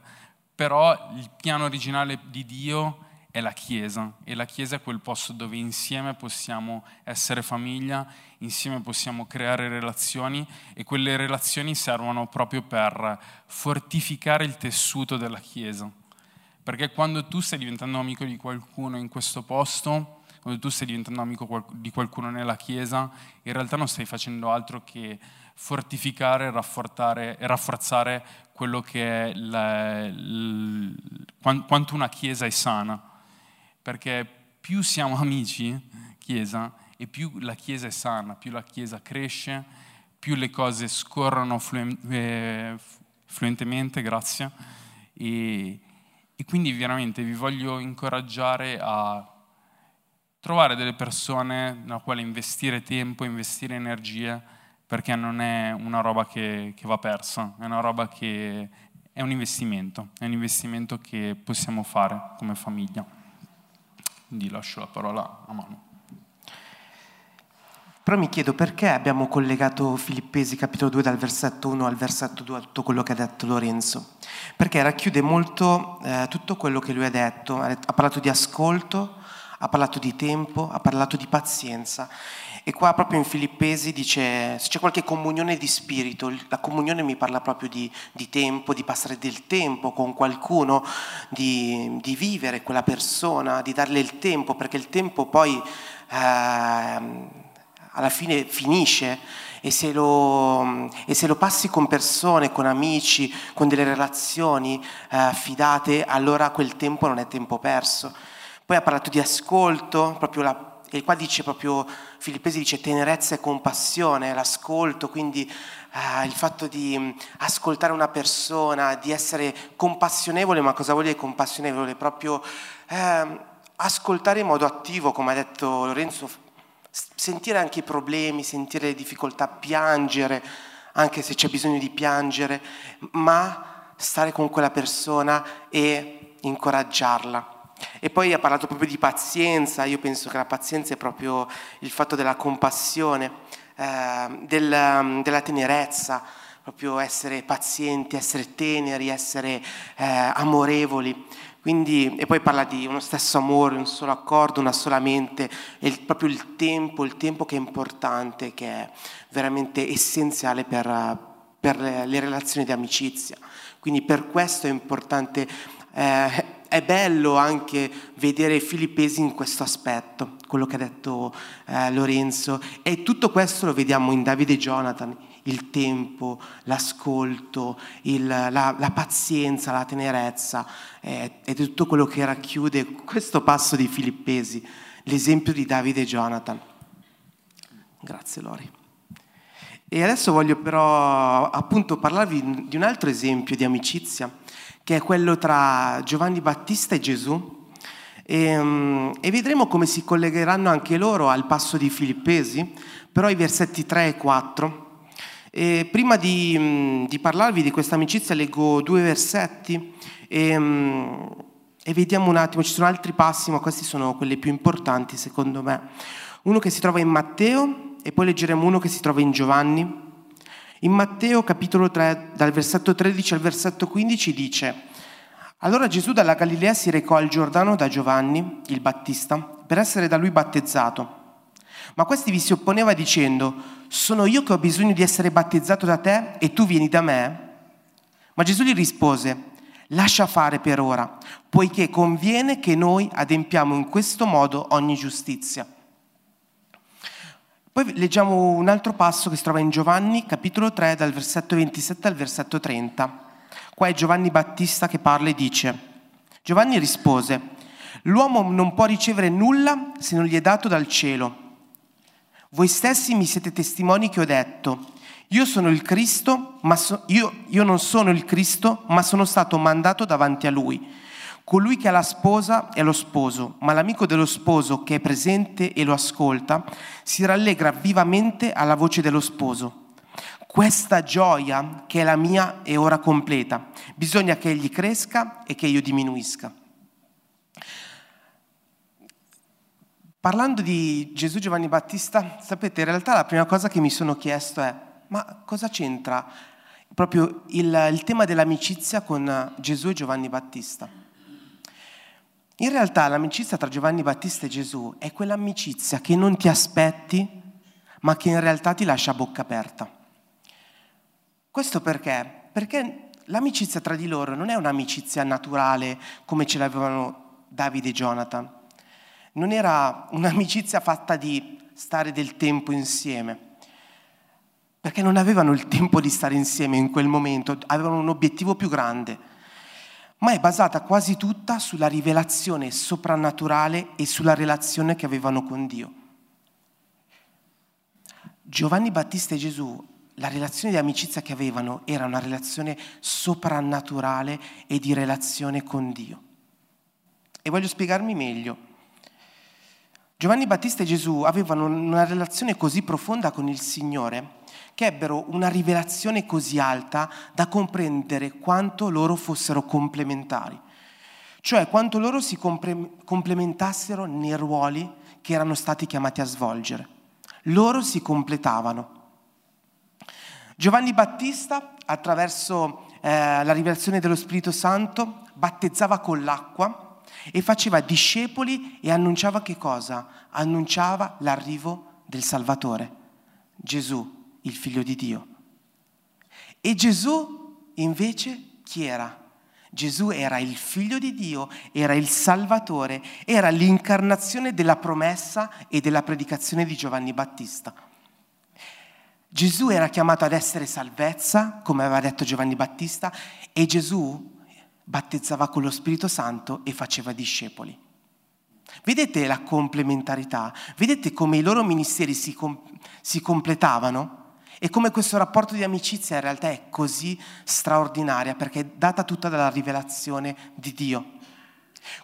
però il piano originale di Dio è la Chiesa e la Chiesa è quel posto dove insieme possiamo essere famiglia, insieme possiamo creare relazioni e quelle relazioni servono proprio per fortificare il tessuto della Chiesa. Perché quando tu stai diventando amico di qualcuno in questo posto, quando tu stai diventando amico di qualcuno nella Chiesa, in realtà non stai facendo altro che fortificare e rafforzare quello che è la, la, quanto una Chiesa è sana perché più siamo amici, Chiesa, e più la Chiesa è sana, più la Chiesa cresce, più le cose scorrono eh, fluentemente, grazie. E, e quindi veramente vi voglio incoraggiare a trovare delle persone nella quale investire tempo, investire energie, perché non è una roba che, che, va persa, è una roba che è un investimento, è un investimento che possiamo fare come famiglia. Quindi lascio la parola a mano. Però mi chiedo perché abbiamo collegato Filippesi capitolo 2 dal versetto 1 al versetto 2 a tutto quello che ha detto Lorenzo. Perché racchiude molto eh, tutto quello che lui ha detto. Ha parlato di ascolto, ha parlato di tempo, ha parlato di pazienza e qua proprio in Filippesi dice, se c'è qualche comunione di spirito, la comunione mi parla proprio di, di tempo, di passare del tempo con qualcuno, di, di, vivere quella persona, di darle il tempo, perché il tempo poi eh, alla fine finisce e se, lo, e se, lo, passi con persone, con amici, con delle relazioni eh, fidate, allora quel tempo non è tempo perso. Poi ha parlato di ascolto, proprio la e qua dice proprio, Filippesi dice tenerezza e compassione, l'ascolto, quindi eh, il fatto di mm, ascoltare una persona, di essere compassionevole, ma cosa vuol dire compassionevole? Proprio eh, ascoltare in modo attivo, come ha detto Lorenzo, sentire anche i problemi, sentire le difficoltà, piangere, anche se c'è bisogno di piangere, ma stare con quella persona e incoraggiarla. E poi ha parlato proprio di pazienza, io penso che la pazienza è proprio il fatto della compassione, eh, del, della tenerezza, proprio essere pazienti, essere teneri, essere eh, amorevoli. Quindi, e poi parla di uno stesso amore, un solo accordo, una sola mente, il, proprio il tempo, il tempo che è importante, che è veramente essenziale per, per le relazioni di amicizia. Quindi per questo è importante eh, è bello anche vedere i filippesi in questo aspetto, quello che ha detto eh, Lorenzo. E tutto questo lo vediamo in Davide e Jonathan, il tempo, l'ascolto, il, la, la, pazienza, la tenerezza, eh, ed è tutto quello che racchiude questo passo di Filippesi, l'esempio di Davide e Jonathan. Grazie Lori. E adesso voglio però appunto parlarvi di un altro esempio di amicizia, che è quello tra Giovanni Battista e Gesù. E, mm, e, vedremo come si collegheranno anche loro al passo di Filippesi, però i versetti 3 e 4. E prima di, mm, di parlarvi di questa amicizia leggo due versetti e, mm, e vediamo un attimo, ci sono altri passi, ma questi sono quelli più importanti secondo me. Uno che si trova in Matteo e poi leggeremo uno che si trova in Giovanni. In Matteo capitolo 3, dal versetto 13 al versetto 15 dice, allora Gesù dalla Galilea si recò al Giordano da Giovanni, il Battista, per essere da lui battezzato. Ma questi vi si opponeva dicendo, sono io che ho bisogno di essere battezzato da te e tu vieni da me? Ma Gesù gli rispose, lascia fare per ora, poiché conviene che noi adempiamo in questo modo ogni giustizia. Poi leggiamo un altro passo che si trova in Giovanni, capitolo 3, dal versetto 27 al versetto 30. Qua è Giovanni Battista che parla e dice, Giovanni rispose, l'uomo non può ricevere nulla se non gli è dato dal cielo. Voi stessi mi siete testimoni che ho detto, io sono il Cristo, ma so, io, io non sono il Cristo, ma sono stato mandato davanti a lui. Colui che ha la sposa è lo sposo, ma l'amico dello sposo che è presente e lo ascolta si rallegra vivamente alla voce dello sposo. Questa gioia che è la mia è ora completa. Bisogna che egli cresca e che io diminuisca. Parlando di Gesù Giovanni Battista, sapete, in realtà la prima cosa che mi sono chiesto è, ma cosa c'entra proprio il, il tema dell'amicizia con Gesù e Giovanni Battista? In realtà l'amicizia tra Giovanni Battista e Gesù è quell'amicizia che non ti aspetti, ma che in realtà ti lascia a bocca aperta. Questo perché? Perché l'amicizia tra di loro non è un'amicizia naturale come ce l'avevano Davide e Jonathan. Non era un'amicizia fatta di stare del tempo insieme, perché non avevano il tempo di stare insieme in quel momento, avevano un obiettivo più grande, ma è basata quasi tutta sulla rivelazione soprannaturale e sulla relazione che avevano con Dio. Giovanni Battista e Gesù la relazione di amicizia che avevano era una relazione soprannaturale e di relazione con Dio. E voglio spiegarmi meglio. Giovanni Battista e Gesù avevano una relazione così profonda con il Signore che ebbero una rivelazione così alta da comprendere quanto loro fossero complementari, cioè quanto loro si complementassero nei ruoli che erano stati chiamati a svolgere. Loro si completavano. Giovanni Battista, attraverso eh, la rivelazione dello Spirito Santo, battezzava con l'acqua e faceva discepoli e annunciava che cosa? Annunciava l'arrivo del Salvatore, Gesù, il figlio di Dio. E Gesù invece chi era? Gesù era il figlio di Dio, era il Salvatore, era l'incarnazione della promessa e della predicazione di Giovanni Battista. Gesù era chiamato ad essere salvezza, come aveva detto Giovanni Battista, e Gesù battezzava con lo Spirito Santo e faceva discepoli. Vedete la complementarità? Vedete come i loro ministeri si, com- si completavano? E come questo rapporto di amicizia in realtà è così straordinaria perché è data tutta dalla rivelazione di Dio.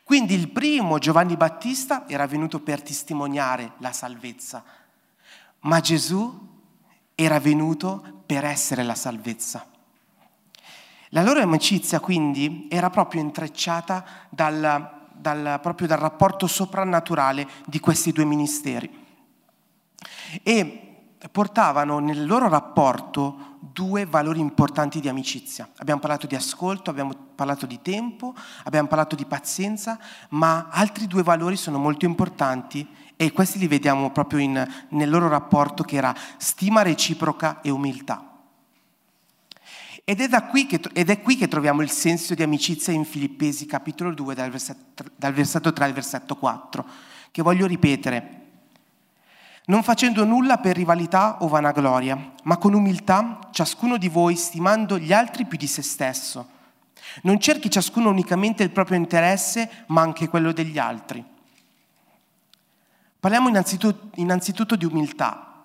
Quindi il primo Giovanni Battista era venuto per testimoniare la salvezza, ma Gesù era venuto per essere la salvezza. La loro amicizia quindi era proprio intrecciata dal, dal, proprio dal rapporto soprannaturale di questi due ministeri e portavano nel loro rapporto due valori importanti di amicizia. Abbiamo parlato di ascolto, abbiamo parlato di tempo, abbiamo parlato di pazienza, ma altri due valori sono molto importanti e questi li vediamo proprio in, nel loro rapporto che era stima reciproca e umiltà. Ed è, che, ed è, qui che troviamo il senso di amicizia in Filippesi capitolo 2 dal versetto, dal versetto 3 al versetto 4, che voglio ripetere. Non facendo nulla per rivalità o vanagloria, ma con umiltà ciascuno di voi stimando gli altri più di se stesso. Non cerchi ciascuno unicamente il proprio interesse, ma anche quello degli altri. Parliamo innanzitutto, innanzitutto di umiltà.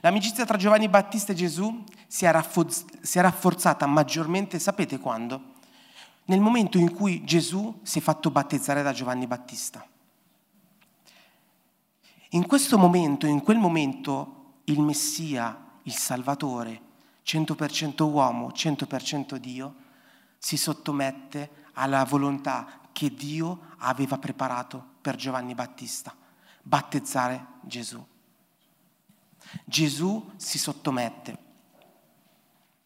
L'amicizia tra Giovanni Battista e Gesù si è, raffoz- si è rafforzata maggiormente, sapete quando? Nel momento in cui Gesù si è fatto battezzare da Giovanni Battista. In questo momento, in quel momento, il Messia, il Salvatore, 100% uomo, 100% Dio, si sottomette alla volontà che Dio aveva preparato per Giovanni Battista, battezzare Gesù. Gesù si sottomette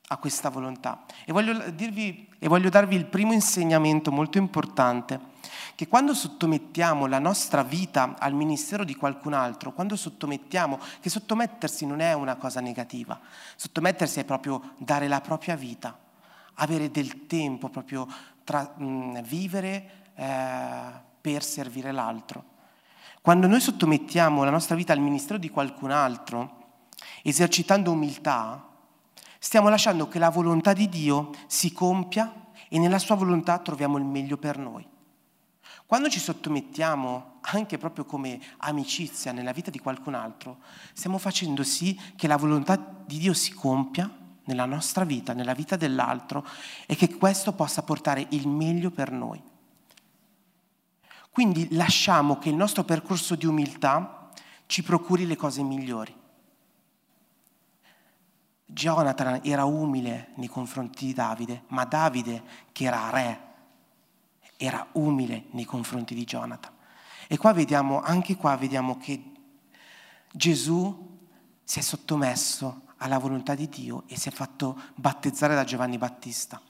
a questa volontà. E voglio, dirvi, e voglio darvi il primo insegnamento molto importante, che quando sottomettiamo la nostra vita al ministero di qualcun altro, quando sottomettiamo, che sottomettersi non è una cosa negativa, sottomettersi è proprio dare la propria vita, avere del tempo, proprio tra, mh, vivere eh, per servire l'altro. Quando noi sottomettiamo la nostra vita al ministero di qualcun altro, esercitando umiltà, stiamo lasciando che la volontà di Dio si compia e nella sua volontà troviamo il meglio per noi. Quando ci sottomettiamo anche proprio come amicizia nella vita di qualcun altro, stiamo facendo sì che la volontà di Dio si compia nella nostra vita, nella vita dell'altro e che questo possa portare il meglio per noi. Quindi lasciamo che il nostro percorso di umiltà ci procuri le cose migliori. Jonathan era umile nei confronti di Davide, ma Davide, che era re, era umile nei confronti di Jonathan. E qua vediamo, anche qua vediamo che Gesù si è sottomesso alla volontà di Dio e si è fatto battezzare da Giovanni Battista.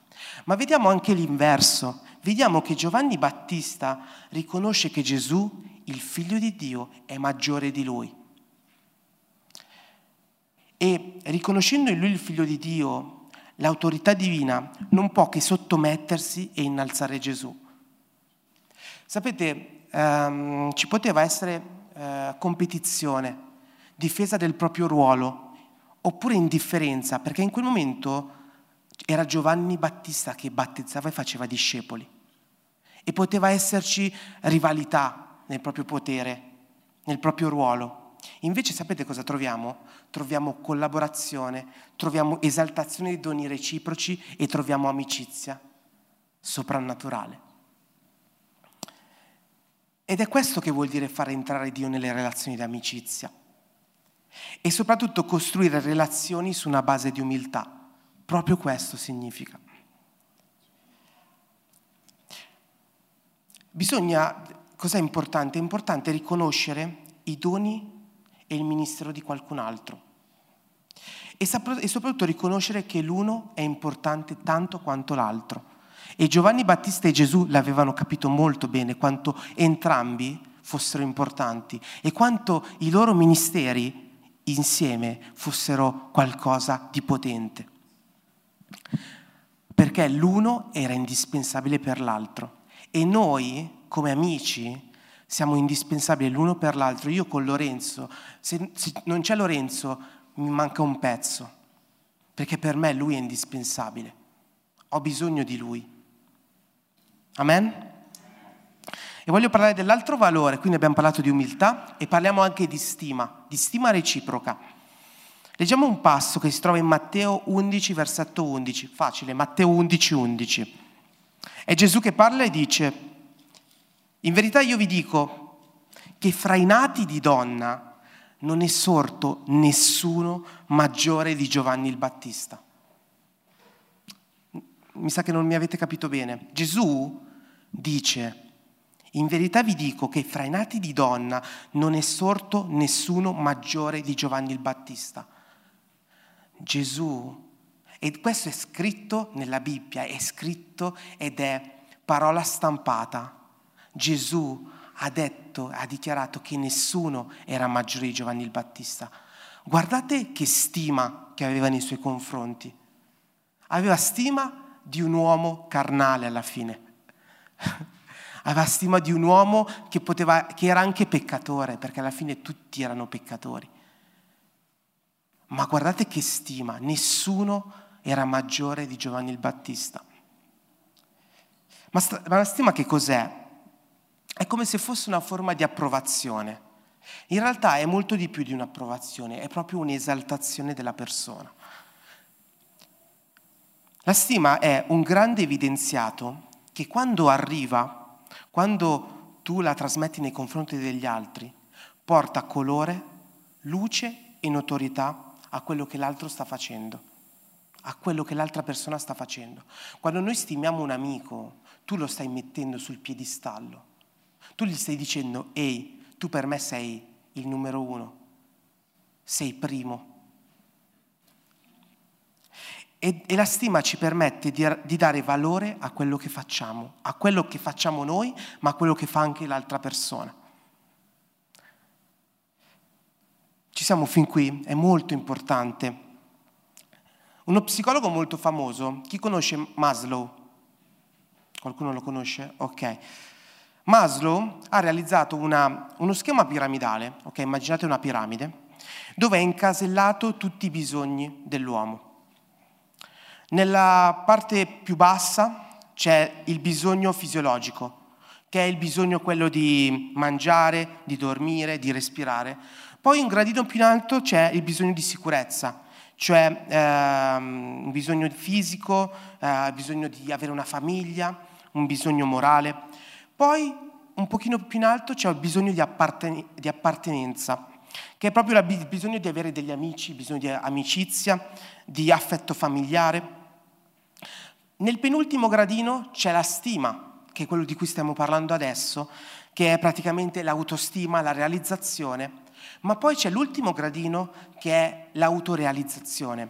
Ma vediamo anche l'inverso, vediamo che Giovanni Battista riconosce che Gesù, il figlio di Dio, è maggiore di lui. E riconoscendo in lui il figlio di Dio, l'autorità divina non può che sottomettersi e innalzare Gesù. Sapete, ehm, ci poteva essere eh, competizione, difesa del proprio ruolo, oppure indifferenza, perché in quel momento era Giovanni Battista che battezzava e faceva discepoli. E poteva esserci rivalità nel proprio potere, nel proprio ruolo. Invece sapete cosa troviamo? Troviamo collaborazione, troviamo esaltazione di doni reciproci e troviamo amicizia soprannaturale. Ed è questo che vuol dire fare entrare Dio nelle relazioni di amicizia. E soprattutto costruire relazioni su una base di umiltà. Proprio questo significa. Bisogna, cosa è importante? È importante riconoscere i doni e il ministero di qualcun altro. E, soprattutto riconoscere che l'uno è importante tanto quanto l'altro. E Giovanni Battista e Gesù l'avevano capito molto bene quanto entrambi fossero importanti e quanto i loro ministeri insieme fossero qualcosa di potente. Perché l'uno era indispensabile per l'altro e noi, come amici, siamo indispensabili l'uno per l'altro. Io con Lorenzo, se, se non c'è Lorenzo, mi manca un pezzo, perché per me lui è indispensabile. Ho bisogno di lui. Amen? E voglio parlare dell'altro valore, quindi abbiamo parlato di umiltà e parliamo anche di stima, di stima reciproca. Leggiamo un passo che si trova in Matteo 11, versetto 11, facile, Matteo 11, 11. È Gesù che parla e dice, in verità io vi dico che fra i nati di donna non è sorto nessuno maggiore di Giovanni il Battista. Mi sa che non mi avete capito bene. Gesù dice, in verità vi dico che fra i nati di donna non è sorto nessuno maggiore di Giovanni il Battista. Gesù, e questo è scritto nella Bibbia, è scritto ed è parola stampata Gesù ha detto, ha dichiarato che nessuno era maggiore di Giovanni il Battista. Guardate che stima che aveva nei suoi confronti. Aveva stima di un uomo carnale alla fine. aveva stima di un uomo che, poteva, che era anche peccatore, perché alla fine tutti erano peccatori. Ma guardate che stima, nessuno era maggiore di Giovanni il Battista. Ma, sta, ma la stima che cos'è? È come se fosse una forma di approvazione. In realtà è molto di più di un'approvazione, è proprio un'esaltazione della persona. La stima è un grande evidenziato che quando arriva, quando tu la trasmetti nei confronti degli altri, porta colore, luce e notorietà a quello che l'altro sta facendo, a quello che l'altra persona sta facendo. Quando noi stimiamo un amico, tu lo stai mettendo sul piedistallo. Tu gli stai dicendo, ehi, tu per me sei il numero uno, sei primo. E, e la stima ci permette di, di dare valore a quello che facciamo, a quello che facciamo noi, ma a quello che fa anche l'altra persona. Ci siamo fin qui, è molto importante. Uno psicologo molto famoso, chi conosce Maslow? Qualcuno lo conosce? Ok. Maslow ha realizzato una, uno schema piramidale, ok? Immaginate una piramide, dove è incasellato tutti i bisogni dell'uomo. Nella parte più bassa c'è il bisogno fisiologico, che è il bisogno quello di mangiare, di dormire, di respirare. Poi un gradino più in alto c'è il bisogno di sicurezza, cioè ehm, un bisogno fisico, eh, bisogno di avere una famiglia, un bisogno morale. Poi un pochino più in alto c'è il bisogno di, apparten- di appartenenza, che è proprio il bisogno di avere degli amici, bisogno di amicizia, di affetto familiare. Nel penultimo gradino c'è la stima, che è quello di cui stiamo parlando adesso, che è praticamente l'autostima, la realizzazione, ma poi c'è l'ultimo gradino che è l'autorealizzazione.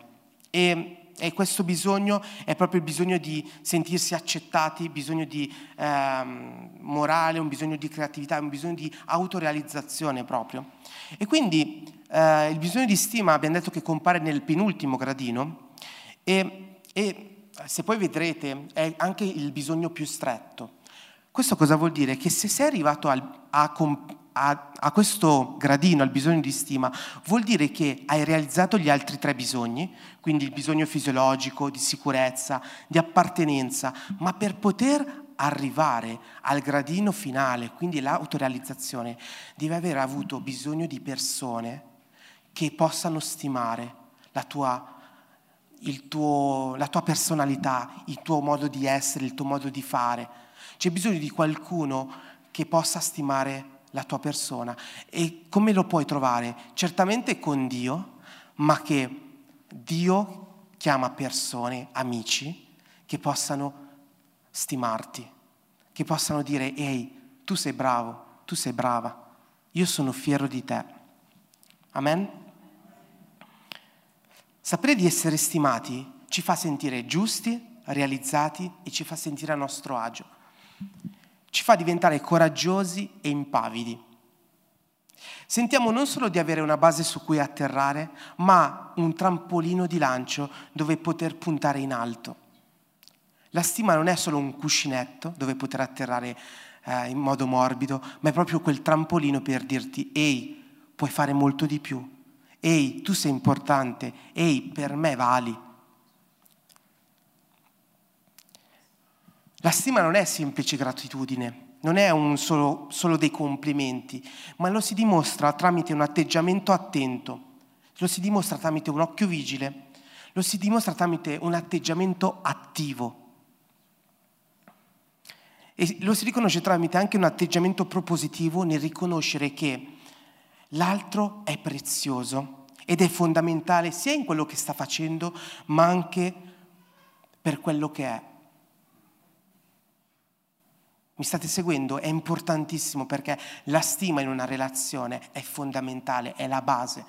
E, e questo bisogno è proprio il bisogno di sentirsi accettati, bisogno di ehm, morale, un bisogno di creatività, un bisogno di autorealizzazione proprio. E quindi eh, il bisogno di stima abbiamo detto che compare nel penultimo gradino e, e se poi vedrete, è anche il bisogno più stretto. Questo cosa vuol dire? Che se sei arrivato al, a, a, a, questo gradino, al bisogno di stima, vuol dire che hai realizzato gli altri tre bisogni, quindi il bisogno fisiologico, di sicurezza, di appartenenza, ma per poter arrivare al gradino finale, quindi l'autorealizzazione, devi aver avuto bisogno di persone che possano stimare la tua tuo, la tua personalità, il tuo modo di essere, il tuo modo di fare. C'è bisogno di qualcuno che possa stimare la tua persona. E come lo puoi trovare? Certamente con Dio, ma che Dio chiama persone, amici, che possano stimarti, che possano dire, ehi, tu sei bravo, tu sei brava, io sono fiero di te. Amen? Sapere di essere stimati ci fa sentire giusti, realizzati e ci fa sentire a nostro agio. Ci fa diventare coraggiosi e impavidi. Sentiamo non solo di avere una base su cui atterrare, ma un trampolino di lancio dove poter puntare in alto. La stima non è solo un cuscinetto dove poter atterrare eh, in modo morbido, ma è proprio quel trampolino per dirti, ehi, puoi fare molto di più, Ehi, tu sei importante, ehi, per me vali. La stima non è semplice gratitudine, non è solo, solo dei complimenti, ma lo si dimostra tramite un atteggiamento attento, lo si dimostra tramite un occhio vigile, lo si dimostra tramite un atteggiamento attivo. E lo si riconosce tramite anche un atteggiamento propositivo nel riconoscere che L'altro è prezioso ed è fondamentale sia in quello che sta facendo, ma anche per quello che è. Mi state seguendo? È importantissimo perché la stima in una relazione è fondamentale, è la base.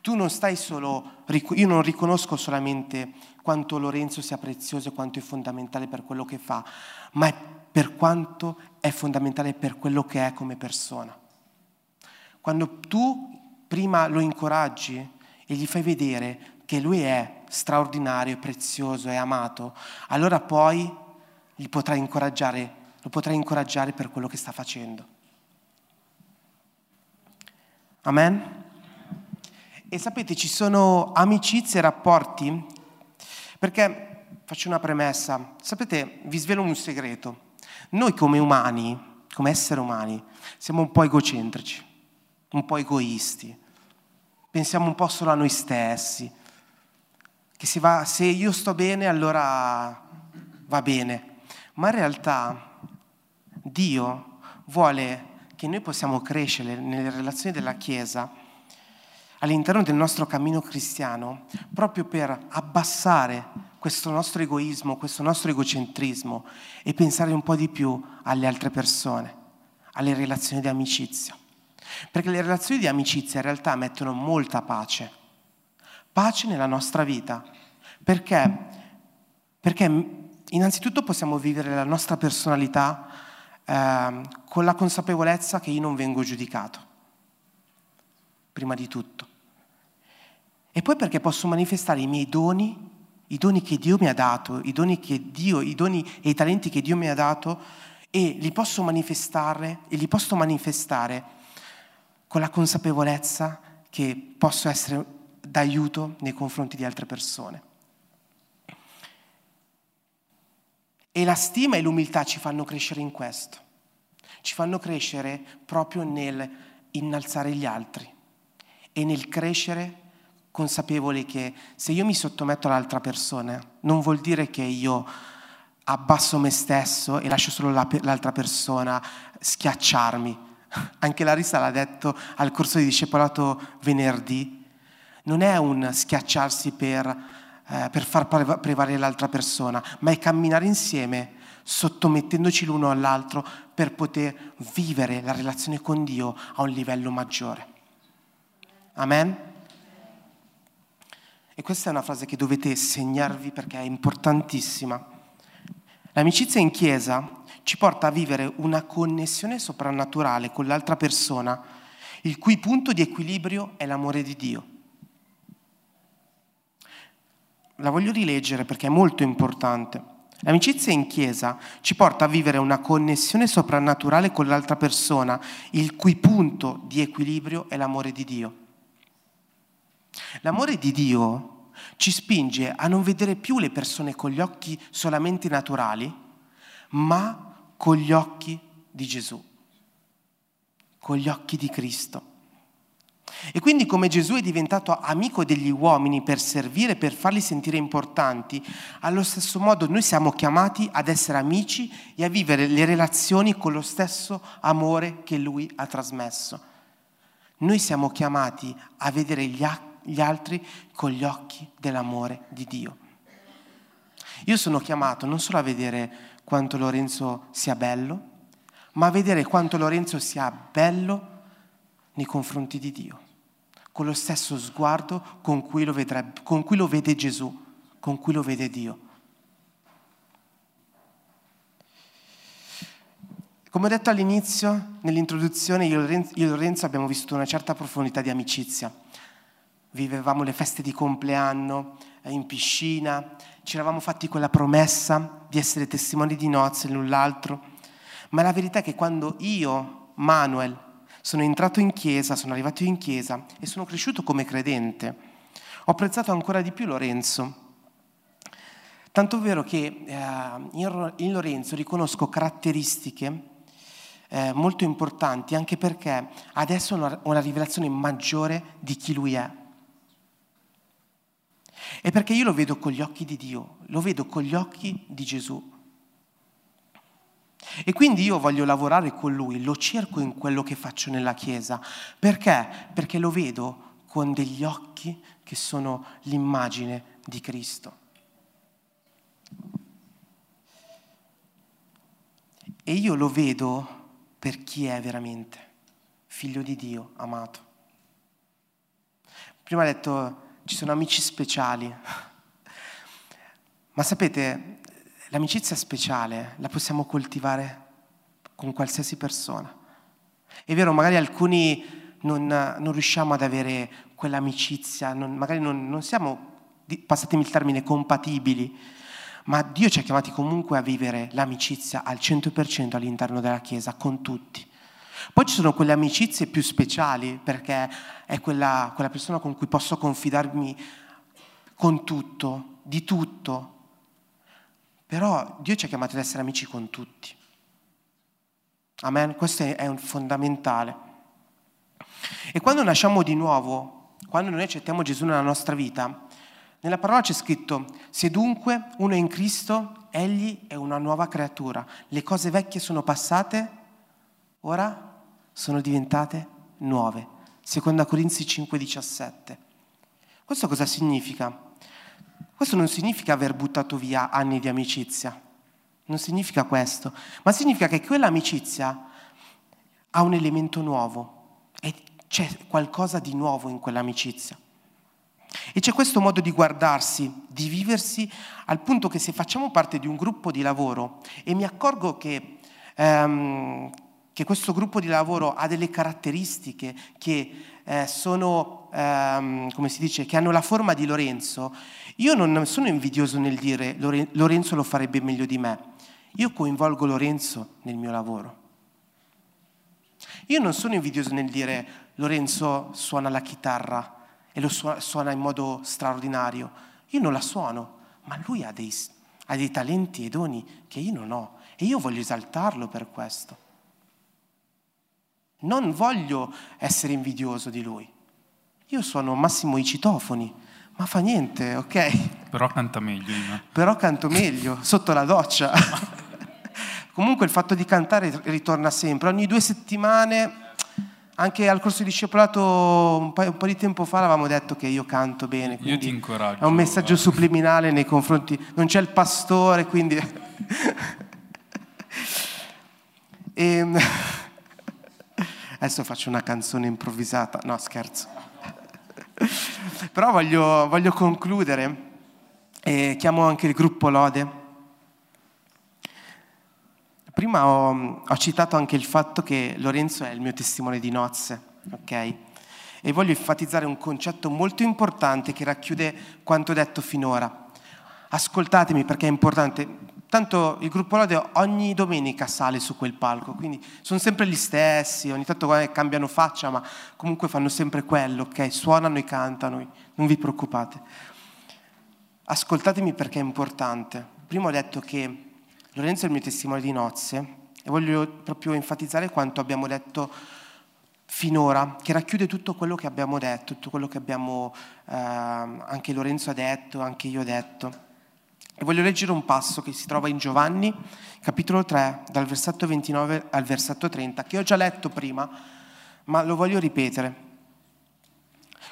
Tu non stai solo, io non riconosco solamente quanto Lorenzo sia prezioso e quanto è fondamentale per quello che fa, ma è per quanto è fondamentale per quello che è come persona. Quando tu prima lo incoraggi e gli fai vedere che lui è straordinario, prezioso, è amato, allora poi lo potrai incoraggiare per quello che sta facendo. Amen? E sapete, ci sono amicizie e rapporti, perché faccio una premessa, sapete, vi svelo un segreto. Noi come umani, come esseri umani, siamo un po' egocentrici. Un po' egoisti, pensiamo un po' solo a noi stessi, che va, se io sto bene allora va bene, ma in realtà Dio vuole che noi possiamo crescere nelle relazioni della Chiesa all'interno del nostro cammino cristiano proprio per abbassare questo nostro egoismo, questo nostro egocentrismo e pensare un po' di più alle altre persone, alle relazioni di amicizia. Perché le relazioni di amicizia in realtà mettono molta pace, pace nella nostra vita. Perché? Perché innanzitutto possiamo vivere la nostra personalità eh, con la consapevolezza che io non vengo giudicato, prima di tutto. E poi perché posso manifestare i miei doni i doni che Dio mi ha dato, i doni, Dio, i doni e i talenti che Dio mi ha dato e li posso manifestare e li posso manifestare con la consapevolezza che posso essere d'aiuto nei confronti di altre persone. E la stima e l'umiltà ci fanno crescere in questo, ci fanno crescere proprio nel innalzare gli altri e nel crescere consapevoli che se io mi sottometto all'altra persona, non vuol dire che io abbasso me stesso e lascio solo l'altra persona schiacciarmi. Anche Larissa l'ha detto al corso di discepolato venerdì. Non è un schiacciarsi per, eh, per far prevalere l'altra persona, ma è camminare insieme, sottomettendoci l'uno all'altro per poter vivere la relazione con Dio a un livello maggiore. Amen? E questa è una frase che dovete segnarvi perché è importantissima. L'amicizia in chiesa ci porta a vivere una connessione soprannaturale con l'altra persona, il cui punto di equilibrio è l'amore di Dio. La voglio rileggere perché è molto importante. L'amicizia in chiesa ci porta a vivere una connessione soprannaturale con l'altra persona, il cui punto di equilibrio è l'amore di Dio. L'amore di Dio ci spinge a non vedere più le persone con gli occhi solamente naturali, ma con gli occhi di Gesù, con gli occhi di Cristo. E quindi come Gesù è diventato amico degli uomini per servire, per farli sentire importanti, allo stesso modo noi siamo chiamati ad essere amici e a vivere le relazioni con lo stesso amore che Lui ha trasmesso. Noi siamo chiamati a vedere gli altri con gli occhi dell'amore di Dio. Io sono chiamato non solo a vedere quanto Lorenzo sia bello, ma vedere quanto Lorenzo sia bello nei confronti di Dio, con lo stesso sguardo con cui lo, vedrebbe, con cui lo vede Gesù, con cui lo vede Dio. Come ho detto all'inizio, nell'introduzione, io e Lorenzo abbiamo vissuto una certa profondità di amicizia vivevamo le feste di compleanno eh, in piscina, ci eravamo fatti quella promessa di essere testimoni di nozze l'un l'altro, ma la verità è che quando io, Manuel, sono entrato in chiesa, sono arrivato in chiesa e sono cresciuto come credente, ho apprezzato ancora di più Lorenzo. Tanto vero che eh, in Lorenzo riconosco caratteristiche eh, molto importanti anche perché adesso ho una rivelazione maggiore di chi lui è. È perché io lo vedo con gli occhi di Dio, lo vedo con gli occhi di Gesù. E quindi io voglio lavorare con lui, lo cerco in quello che faccio nella Chiesa. Perché? Perché lo vedo con degli occhi che sono l'immagine di Cristo. E io lo vedo per chi è veramente, figlio di Dio, amato. Prima ha detto ci sono amici speciali. Ma sapete, l'amicizia speciale la possiamo coltivare con qualsiasi persona. È vero, magari alcuni non, non riusciamo ad avere quell'amicizia, non, magari non, non siamo, passatemi il termine, compatibili, ma Dio ci ha chiamati comunque a vivere l'amicizia al 100% all'interno della Chiesa, con tutti. Poi ci sono quelle amicizie più speciali, perché è quella, quella persona con cui posso confidarmi con tutto, di tutto. Però Dio ci ha chiamati ad essere amici con tutti. Amen? Questo è, un fondamentale. E quando nasciamo di nuovo, quando noi accettiamo Gesù nella nostra vita, nella parola c'è scritto, se dunque uno è in Cristo, egli è una nuova creatura. Le cose vecchie sono passate, ora sono diventate nuove. Seconda Corinzi 5:17. Questo cosa significa? Questo non significa aver buttato via anni di amicizia, non significa questo, ma significa che quell'amicizia ha un elemento nuovo e c'è qualcosa di nuovo in quell'amicizia. E c'è questo modo di guardarsi, di viversi, al punto che se facciamo parte di un gruppo di lavoro e mi accorgo che, ehm, che questo gruppo di lavoro ha delle caratteristiche che eh, sono, ehm, come si dice, che hanno la forma di Lorenzo, io non sono invidioso nel dire Lorenzo lo farebbe meglio di me. Io coinvolgo Lorenzo nel mio lavoro. Io non sono invidioso nel dire Lorenzo suona la chitarra e lo suona in modo straordinario. Io non la suono, ma lui ha dei, ha dei talenti e doni che io non ho e io voglio esaltarlo per questo. Non voglio essere invidioso di lui. Io suono massimo i citofoni, ma fa niente, ok? Però canta meglio. No? Però canto meglio, sotto la doccia. Comunque il fatto di cantare ritorna sempre. Ogni due settimane anche al corso di discepolato un po', un po', di tempo fa avevamo detto che io canto bene. Io ti incoraggio. È un messaggio subliminale nei confronti. Non c'è il pastore, quindi. e... Adesso faccio una canzone improvvisata. No, scherzo. Però voglio, voglio concludere e chiamo anche il gruppo Lode Prima ho, ho, citato anche il fatto che Lorenzo è il mio testimone di nozze, ok? E voglio enfatizzare un concetto molto importante che racchiude quanto detto finora. Ascoltatemi perché è importante. Tanto il gruppo Lode ogni domenica sale su quel palco, quindi sono sempre gli stessi, ogni tanto cambiano faccia, ma comunque fanno sempre quello, ok? Suonano e cantano, non vi preoccupate. Ascoltatemi perché è importante. Prima ho detto che Lorenzo è il mio testimone di nozze e voglio proprio enfatizzare quanto abbiamo detto finora, che racchiude tutto quello che abbiamo detto, tutto quello che abbiamo, eh, anche Lorenzo ha detto, anche io ho detto. E voglio leggere un passo che si trova in Giovanni, capitolo 3, dal versetto 29 al versetto 30, che ho già letto prima, ma lo voglio ripetere.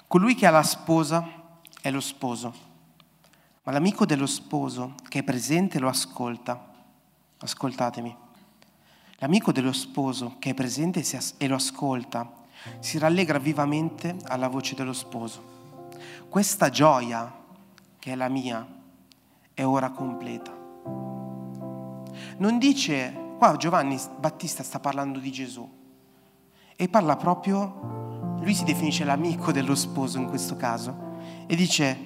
Colui che ha la sposa è lo sposo, ma l'amico dello sposo che è presente lo ascolta ascoltatemi. L'amico dello sposo che è presente e lo ascolta si rallegra vivamente alla voce dello sposo. Questa gioia, che è la mia, è ora completa. Non dice, qua Giovanni Battista sta parlando di Gesù e parla proprio, lui si definisce l'amico dello sposo in questo caso e dice,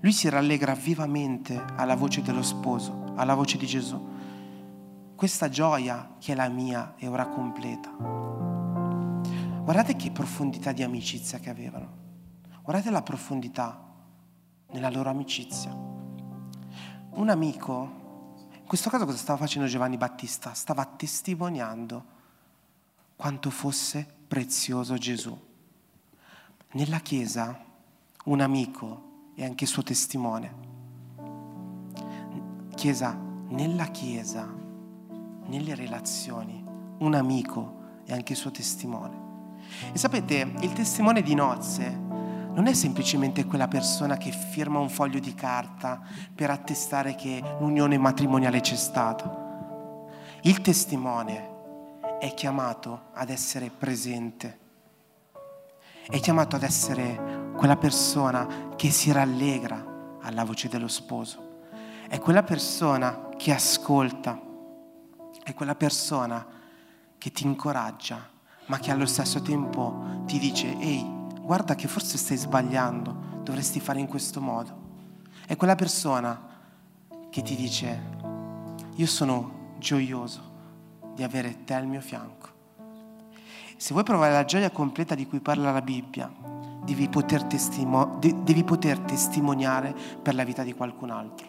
lui si rallegra vivamente alla voce dello sposo, alla voce di Gesù questa gioia che è la mia è ora completa. Guardate che profondità di amicizia che avevano. Guardate la profondità nella loro amicizia. Un amico, in questo caso cosa stava facendo Giovanni Battista? Stava testimoniando quanto fosse prezioso Gesù. Nella Chiesa un amico è anche suo testimone. Chiesa, nella Chiesa nelle relazioni, un amico e anche suo testimone. E sapete, il testimone di nozze non è semplicemente quella persona che firma un foglio di carta per attestare che l'unione matrimoniale c'è stata. Il testimone è chiamato ad essere presente, è chiamato ad essere quella persona che si rallegra alla voce dello sposo, è quella persona che ascolta. È quella persona che ti incoraggia, ma che allo stesso tempo ti dice, ehi, guarda che forse stai sbagliando, dovresti fare in questo modo. È quella persona che ti dice, io sono gioioso di avere te al mio fianco. Se vuoi provare la gioia completa di cui parla la Bibbia, devi poter, testimo- devi poter testimoniare per la vita di qualcun altro.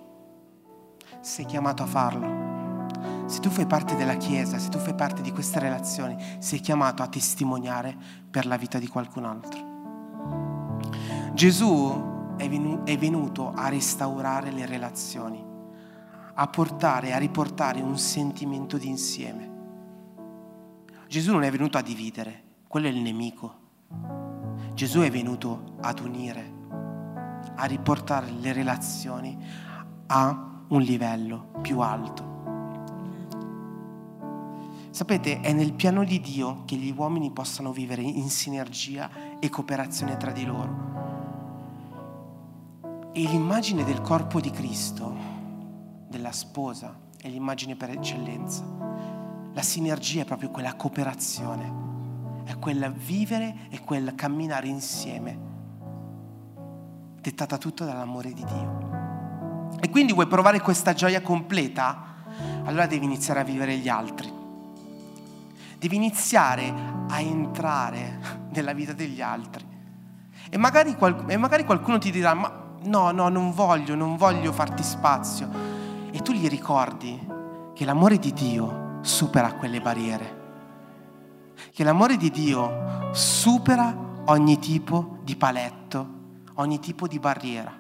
Sei chiamato a farlo Se tu fai parte della Chiesa, se tu fai parte di queste relazioni, sei chiamato a testimoniare per la vita di qualcun altro. Gesù è venuto a restaurare le relazioni, a portare, a riportare un sentimento di insieme. Gesù non è venuto a dividere, quello è il nemico. Gesù è venuto ad unire, a riportare le relazioni a un livello più alto. Sapete, è nel piano di Dio che gli uomini possano vivere in sinergia e cooperazione tra di loro. E l'immagine del corpo di Cristo, della sposa, è l'immagine per eccellenza. La sinergia è proprio quella cooperazione, è quella vivere e quel camminare insieme, dettata tutto dall'amore di Dio. E quindi vuoi provare questa gioia completa? Allora devi iniziare a vivere gli altri. Devi iniziare a entrare nella vita degli altri. E magari, qual- e magari qualcuno ti dirà, ma no, no, non voglio, non voglio farti spazio. E tu gli ricordi che l'amore di Dio supera quelle barriere. Che l'amore di Dio supera ogni tipo di paletto, ogni tipo di barriera.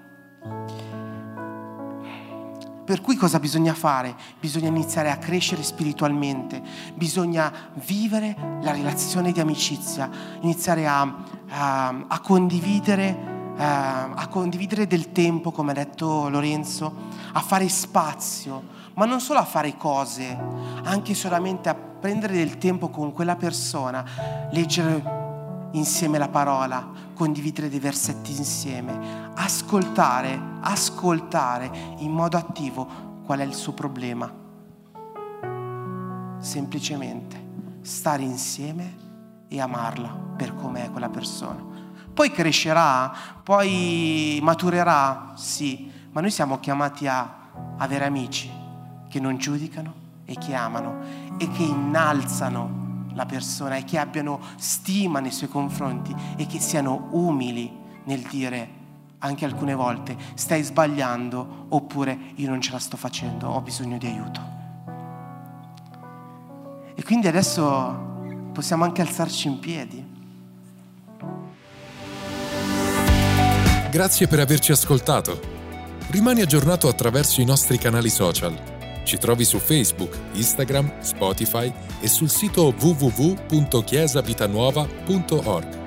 Per cui cosa bisogna fare? Bisogna iniziare a crescere spiritualmente, bisogna vivere la relazione di amicizia, iniziare a, a, a condividere a condividere del tempo, come ha detto Lorenzo, a fare spazio, ma non solo a fare cose, anche solamente a prendere del tempo con quella persona, leggere insieme la parola, condividere dei versetti insieme, ascoltare, ascoltare in modo attivo qual è il suo problema. Semplicemente stare insieme e amarla per com'è quella persona. Poi crescerà, poi maturerà, sì, ma noi siamo chiamati a avere amici che non giudicano e che amano e che innalzano la persona e che abbiano stima nei suoi confronti e che siano umili nel dire anche alcune volte stai sbagliando oppure io non ce la sto facendo, ho bisogno di aiuto. E quindi adesso possiamo anche alzarci in piedi. Grazie per averci ascoltato. Rimani aggiornato attraverso i nostri canali social ci trovi su Facebook, Instagram, Spotify e sul sito www.chiesavitanuova.org.